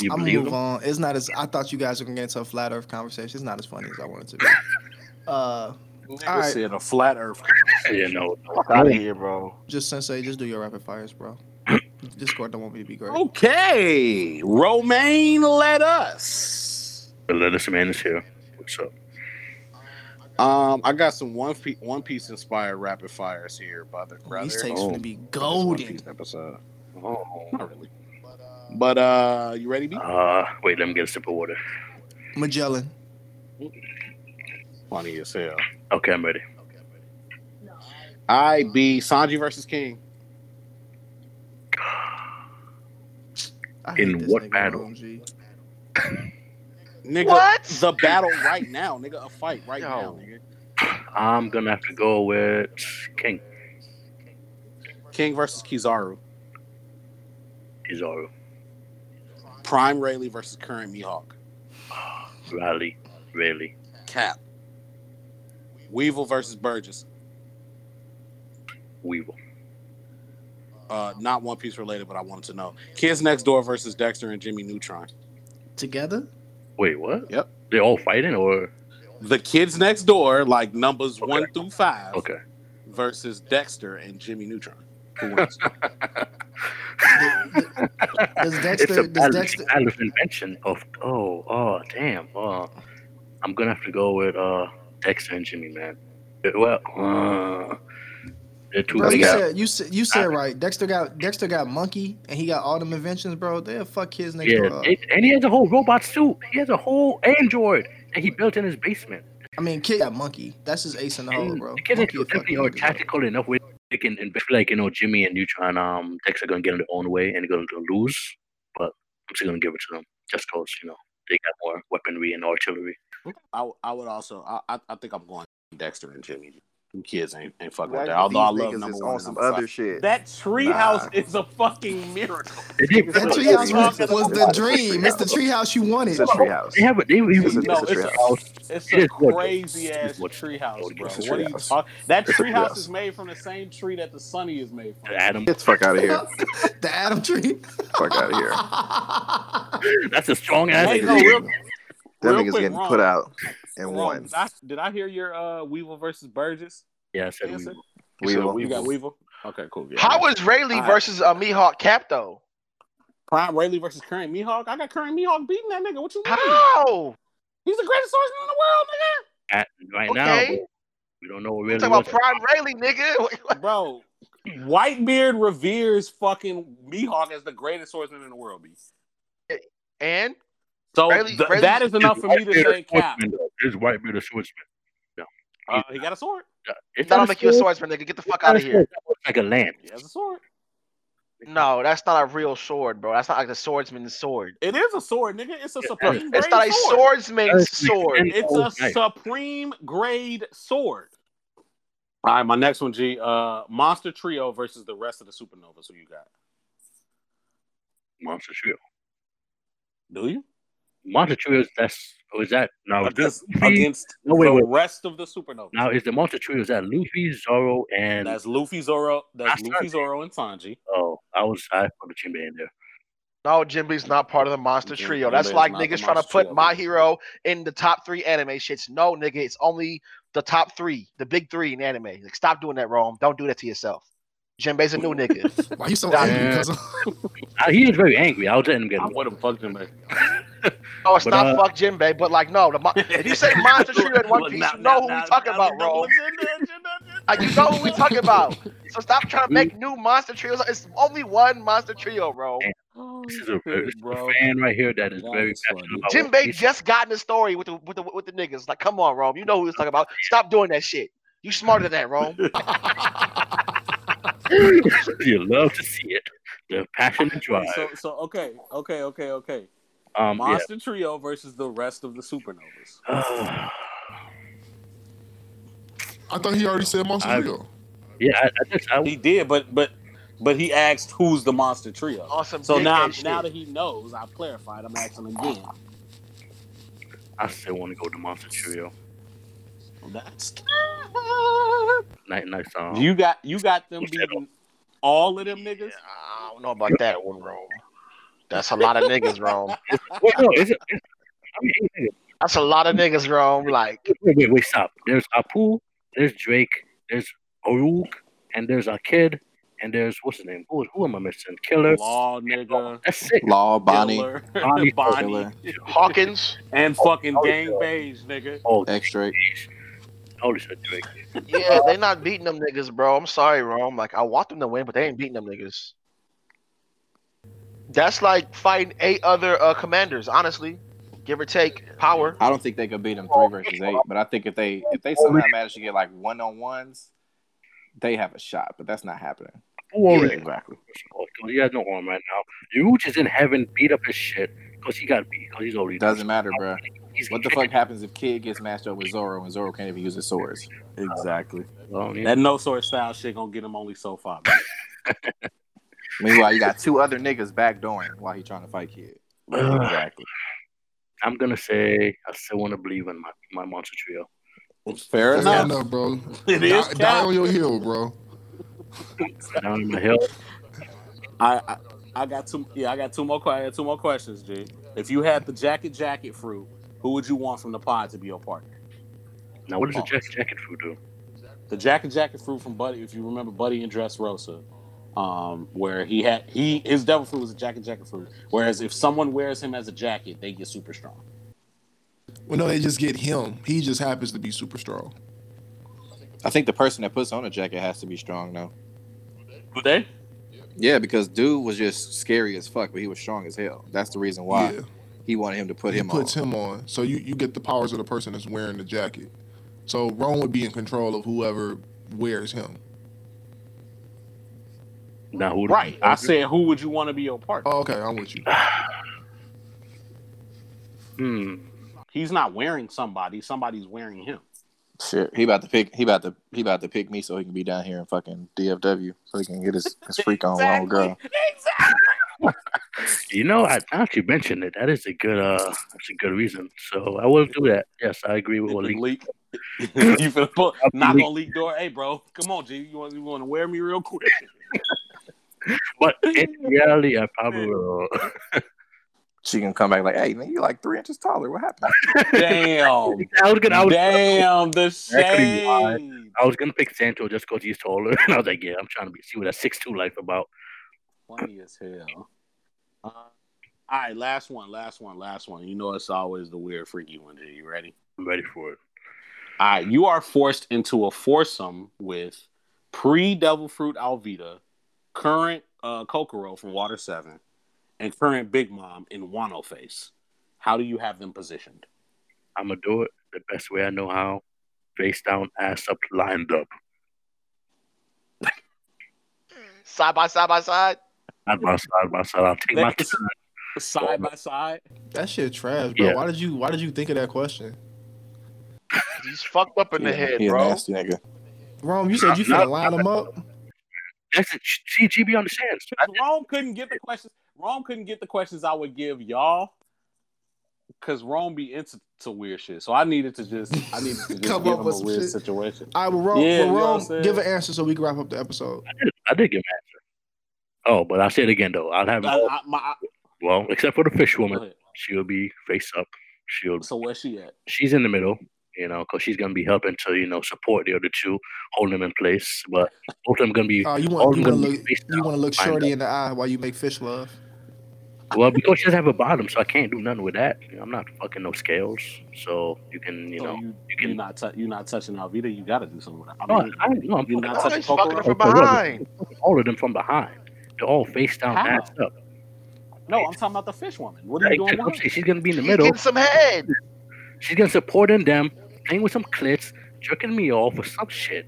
you I'm move them? on. It's not as I thought you guys were gonna get into a flat Earth conversation. It's not as funny as I wanted to be. Uh, Nigga All right. said a flat Earth. Yeah, no. fuck out of here bro just sensei, just do your rapid fires, bro. Discord don't want me to be great. Okay, Romaine, let us. The lettuce man is here. What's up? Um, I got some one piece, one piece inspired rapid fires here, brother. brother. These takes Oh. gonna be This One golden. Piece episode. Oh. Not really. But uh, you ready, B? Uh, wait, let me get a sip of water. Magellan. Funny as hell. Okay, I'm ready. I be Sanji versus King. In what nigga, battle? Nigga, What? the battle right now, nigga. A fight right Yo. now, nigga. I'm gonna have to go with King King versus Kizaru. Kizaru. Prime Rayleigh versus current Mihawk. Riley, Rayleigh. Cap. Weevil versus Burgess. Weevil. uh, not One Piece related, but I wanted to know. Kids Next Door versus Dexter and Jimmy Neutron. Together? Wait, what? Yep. They're all fighting, or The Kids Next Door, like numbers Okay. one through five, okay? versus Dexter and Jimmy Neutron. Wins? Does it's Dexter? a Does Dexter? invention of oh oh damn. Uh, I'm gonna have to go with uh Dexter and Jimmy, man. Uh, Well, uh, they're too Bro, you said you said you said right. Dexter got Dexter got monkey and he got all them inventions, bro. They'll fuck kids next Yeah, it- and he has a whole robot suit. He has a whole android that he built in his basement. I mean, kid got monkey. That's his ace in the hole, bro. the kids are definitely are tactical enough where they can, and feel like you know Jimmy and Neutron, um, Dexter gonna get in their own way and they're gonna lose. But I'm still gonna give it to them just cause you know they got more weaponry and artillery. I, I would also. I, I I think I'm going Dexter and Jimmy. Them kids ain't ain't fucking with that. Although I love niggas number is one on and some number other five. shit. That treehouse Nah. is a fucking miracle. They. That What are you treehouse was, talking was the dream. It's the treehouse you wanted. It's a treehouse. They have a they, he It's was a- No, it's it's a a, treehouse. it's a is what- crazy it ass treehouse, bro. it's What are you talking? That It's a treehouse treehouse. is made from the same tree that the Sunny is made from. Adam. Get the fuck out of here. the Adam tree. fuck out of here. That's a strong ass. Wait, no, real, niggas getting put out in Ron, one. Did I, did I hear your uh, Weevil versus Burgess? Yeah, I said answer? we. Weevil. You got Weevil. Okay, cool. Yeah. How was Rayleigh Alright. versus uh, Mihawk Cap though? Prime Rayleigh versus Current Mihawk? I got Current Mihawk beating that nigga. What you mean? How? He's the greatest swordsman in the world, nigga. At, right Okay. now, we don't know what You really talking about Prime Rayleigh, nigga? Bro, Whitebeard reveres fucking Mihawk as the greatest swordsman in the world, B. And So Rayleigh- th- Rayleigh- that is enough for me to say cap. This is Whitebeard a swordsman. Uh, he got a sword. Yeah, It's that'll not make you a swordsman, nigga. Get the fuck out of here. sword. That looks like a lance. He has a sword. No, that's not a real sword, bro. That's not like the swordsman's sword. It is a sword, nigga. It's a Yeah, supreme It's grade not a sword. swordsman's sword. It's a nice. supreme grade sword. All right, my next one, G. Uh, Monster Trio versus the rest of the Supernovas. Who you got? Monster Trio. Do you? Monster Trio is that's or is that now that Against, Luffy? against No, wait, the wait. rest of the Supernovas. now is the Monster Trio is that Luffy, Zoro, and that's Luffy, Zoro. That's That's Luffy, Sanji. Zoro, and Sanji. oh I was I put the Jinbei in there. No, Jinbe's not part of the monster Jim- trio. That's Jinbei like niggas trying to put trio. my hero in the top three anime shits. No, nigga, it's only the top three, the big three in anime. Like, stop doing that, Rome. Don't do that to yourself. Jinbei's a new nigga. Why you so Yeah. angry? Cause he is very angry. I was letting him get I him. would have fucked him. man. Oh, it's But, not uh, fuck Jinbei, but like no, the mon- if you say monster trio in One Piece, now- you know now- who now- we talking about, we know Rome. what's in there, you know? Like, you know who we talking about. So stop trying to make new monster trios. It's only one monster trio, bro. Oh, This is a, shit, this a bro. fan right here that is That very is passionate funny. about One Jinbei just got in the story with the with the with the niggas. Like, come on, Rome. You know who he's talking about. Stop doing that shit. You smarter than that, Rome. you love to see it. The passion and drive. So, so okay, okay, okay, okay. Um, yeah. Monster Trio versus the rest of the Supernovas. I thought he already said Monster I- Trio. yeah, I, I just I, He did, but but but he asked who's the Monster Trio. Awesome. So now dickhead now that he knows, I've clarified. I'm asking again. I still want to go to Monster Trio. That's Nice, nice song. you got you got them beating all of them niggas. I don't know about that one, Rome. That's a lot of niggas, Rome. wait, no, is it? Is, I mean, hey, hey, That's a lot of niggas, Rome. Like, wait, wait, wait, stop. There's Apu, there's Drake, there's Oruk, and there's a kid, and there's what's his name? Who, who am I missing? Killer. Law nigga, That's sick. Law, Bonney, Killer, Bonney, Bonney, Hawkins. and oh, fucking Oh, Gang yeah. Beige, nigga. Oh, X Drake. holy shit, Drake. Yeah, they not beating them niggas, bro. I'm sorry, Rome. Like, I want them to win, but they ain't beating them niggas. That's like fighting eight other uh, commanders, honestly. Give or take power. I don't think they could beat them three versus eight, but I think if they if they somehow manage to get like one on ones, they have a shot. But that's not happening. Who already? exactly. He has no arm right now. Yuch is in heaven, beat up his shit because he got beat because he's already Doesn't matter, bro. He's What the fuck happens if Kid gets matched up with Zoro and Zoro can't even use his swords? Exactly. That no sword style shit gonna get him only so far. man. Meanwhile, you got two other niggas backdooring while he trying to fight Kid. exactly. I'm gonna say I still want to believe in my, my monster trio. Fair That's not enough. enough, bro. It die, is die on your hill, bro. Down on the hill. I, I I got two. Yeah, I got two more. que- I got two more questions, G. If you had the jacket jacket fruit, who would you want from the pod to be your partner? Now, what does the jacket jacket fruit do? The jacket jacket fruit from Buddy. If you remember Buddy and Dressrosa, um, where he had he his devil fruit was a jacket jacket fruit. Whereas if someone wears him as a jacket, they get super strong. Well, no, they just get him. He just happens to be super strong. I think the person that puts on a jacket has to be strong though. Would they? Yeah, because dude was just scary as fuck, but he was strong as hell. That's the reason why Yeah, he wanted him to put he him puts on. him on. So you, you get the powers of the person that's wearing the jacket. So Rome would be in control of whoever wears him. Now, who? Right. I said, who would you want to be your partner? Oh, okay, I'm with you. Hmm. He's not wearing somebody. Somebody's wearing him. Shit, he about to pick. He about to. He about to pick me so he can be down here in fucking DFW so he can get his, his freak on with old girl. You know, I, actually mentioned it, that is a good, uh, that's a good reason. So I will do that. Yes, I agree with what Lee. leak. you finna pull, I'll knock leak. on leak door. Hey, bro, come on, G. You want you want to wear me real quick? But in reality, I probably will. She can come back like, "Hey, man, you like three inches taller. What happened?" Damn. I was gonna, I was, Damn, the Exactly why. shade. I was gonna pick Santo just because he's taller, and I was like, yeah, I'm trying to be, see what that six two life about. Funny as hell. Uh, all right, last one, last one, last one. You know it's always the weird, freaky one. G, you ready? I'm ready for it. All right, you are forced into a foursome with pre-Devil Fruit Alvida, current uh, Kokoro from Water Seven, and current Big Mom in Wano Face. How do you have them positioned? I'm gonna do it the best way I know how. Face down, ass up, lined up. Side by side by side. Side by side by side. I'll take my That's- time. Side by side. That shit trash, bro. Yeah. Why did you Why did you think of that question, He's fucked up in the Yeah, head, he a bro. nasty nigga. Rome? You said you Not- finna line them up. That's it. CGB understands. Rome couldn't get the questions. Rome couldn't get the questions I would give y'all. Cause Rome be into to weird shit. So I needed to just I needed to just Come give up him with a weird shit. situation. I will Rome. Yeah, well, you know what I'm Rome, give an answer so we can wrap up the episode. I did, I did give an answer. Oh, but I'll say it again though. I'll have I, I, my, well, except for the fish woman, she'll be face up. She'll So where's she at? she's in the middle, you know, because she's gonna be helping to you know support the other two, hold them in place. But both of them gonna be Uh, you want you want gonna look you want to look shorty in the eye while you make fish love. Well, because she doesn't have a bottom, so I can't do nothing with that. I'm not fucking no scales, so you can you So know you, you you can. are not tou- you not touching Alvida. You got to do something with that. I No, mean, I, no, I'm you're not Oh, touching he's fucking her from behind. all of them from behind. They're all face down, How? ass up. No, I'm talking about the fish woman. What are Like, you doing? I'm with saying her? she's gonna be in the He's middle. getting some head. She's gonna supporting them, playing with some clits, jerking me off or some shit.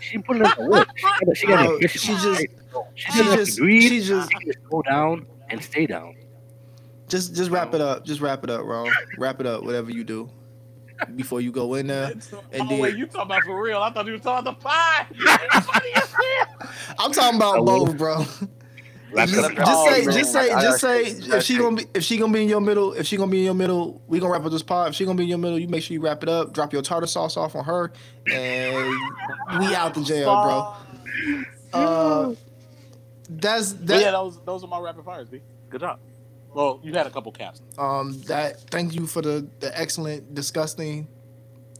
She putting in the work. She got, she got Bro, a fish she in just- face. She's she gonna just- to breathe. she just- She just go down and stay down. Just just wrap it up. Just wrap it up, Rome. Wrap it up. Whatever you do before you go in there. And oh then- wait, you talking about for real? I thought you were talking about the pie. That's funny as hell. I'm talking about both, bro. Wrap it Just, up. just Oh, say, just say, just say, if she gonna be, if she gonna be in your middle, if she gonna be in your middle, we gonna wrap up this pod. If she gonna be in your middle, you make sure you wrap it up. Drop your tartar sauce off on her, and we out the jail, bro. Uh, that's that. yeah, those those are my rapid fires, B. Good job. Well, you had a couple caps. Um, that. Thank you for the the excellent, disgusting,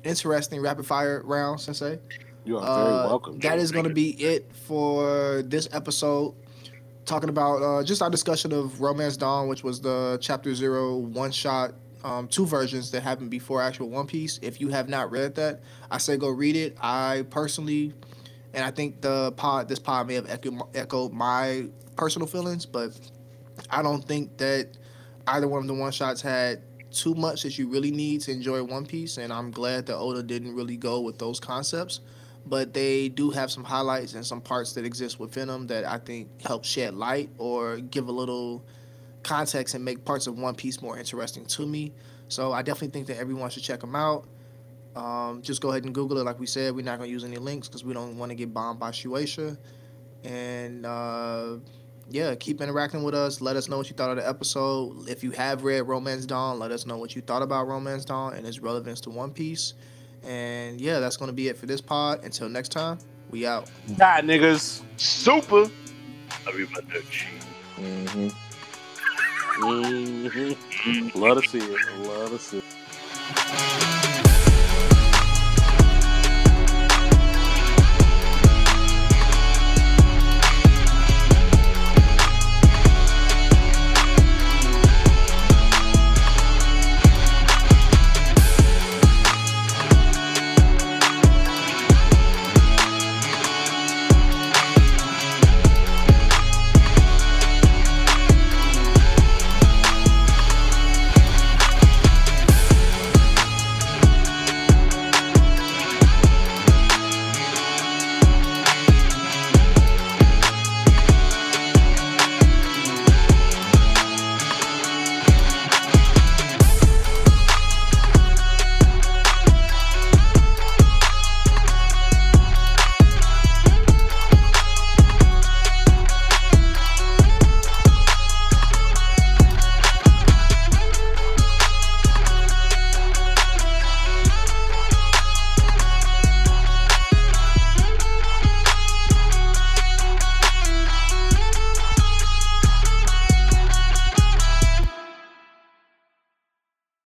interesting rapid fire round, Sensei. You are very Uh, welcome. That Joe. is going to be it for this episode. Talking about uh, just our discussion of Romance Dawn, which was the Chapter Zero one shot, um, two versions that happened before actual One Piece. If you have not read that, I say go read it. I personally, and I think the pod, this pod may have echoed, echoed my personal feelings, but I don't think that either one of the one shots had too much that you really need to enjoy One Piece, and I'm glad that Oda didn't really go with those concepts but they do have some highlights and some parts that exist within them that I think help shed light or give a little context and make parts of One Piece more interesting to me. So I definitely think that everyone should check them out. Um, just go ahead and Google it. Like we said, we're not going to use any links because we don't want to get bombed by Shueisha. And uh, yeah, keep interacting with us. Let us know what you thought of the episode. If you have read Romance Dawn, let us know what you thought about Romance Dawn and its relevance to One Piece. And yeah, that's going to be it for this pod. Until next time, we out. Die, niggas. Super. Arrivederci. Mm-hmm. mm-hmm. Love to see it. Love to see it.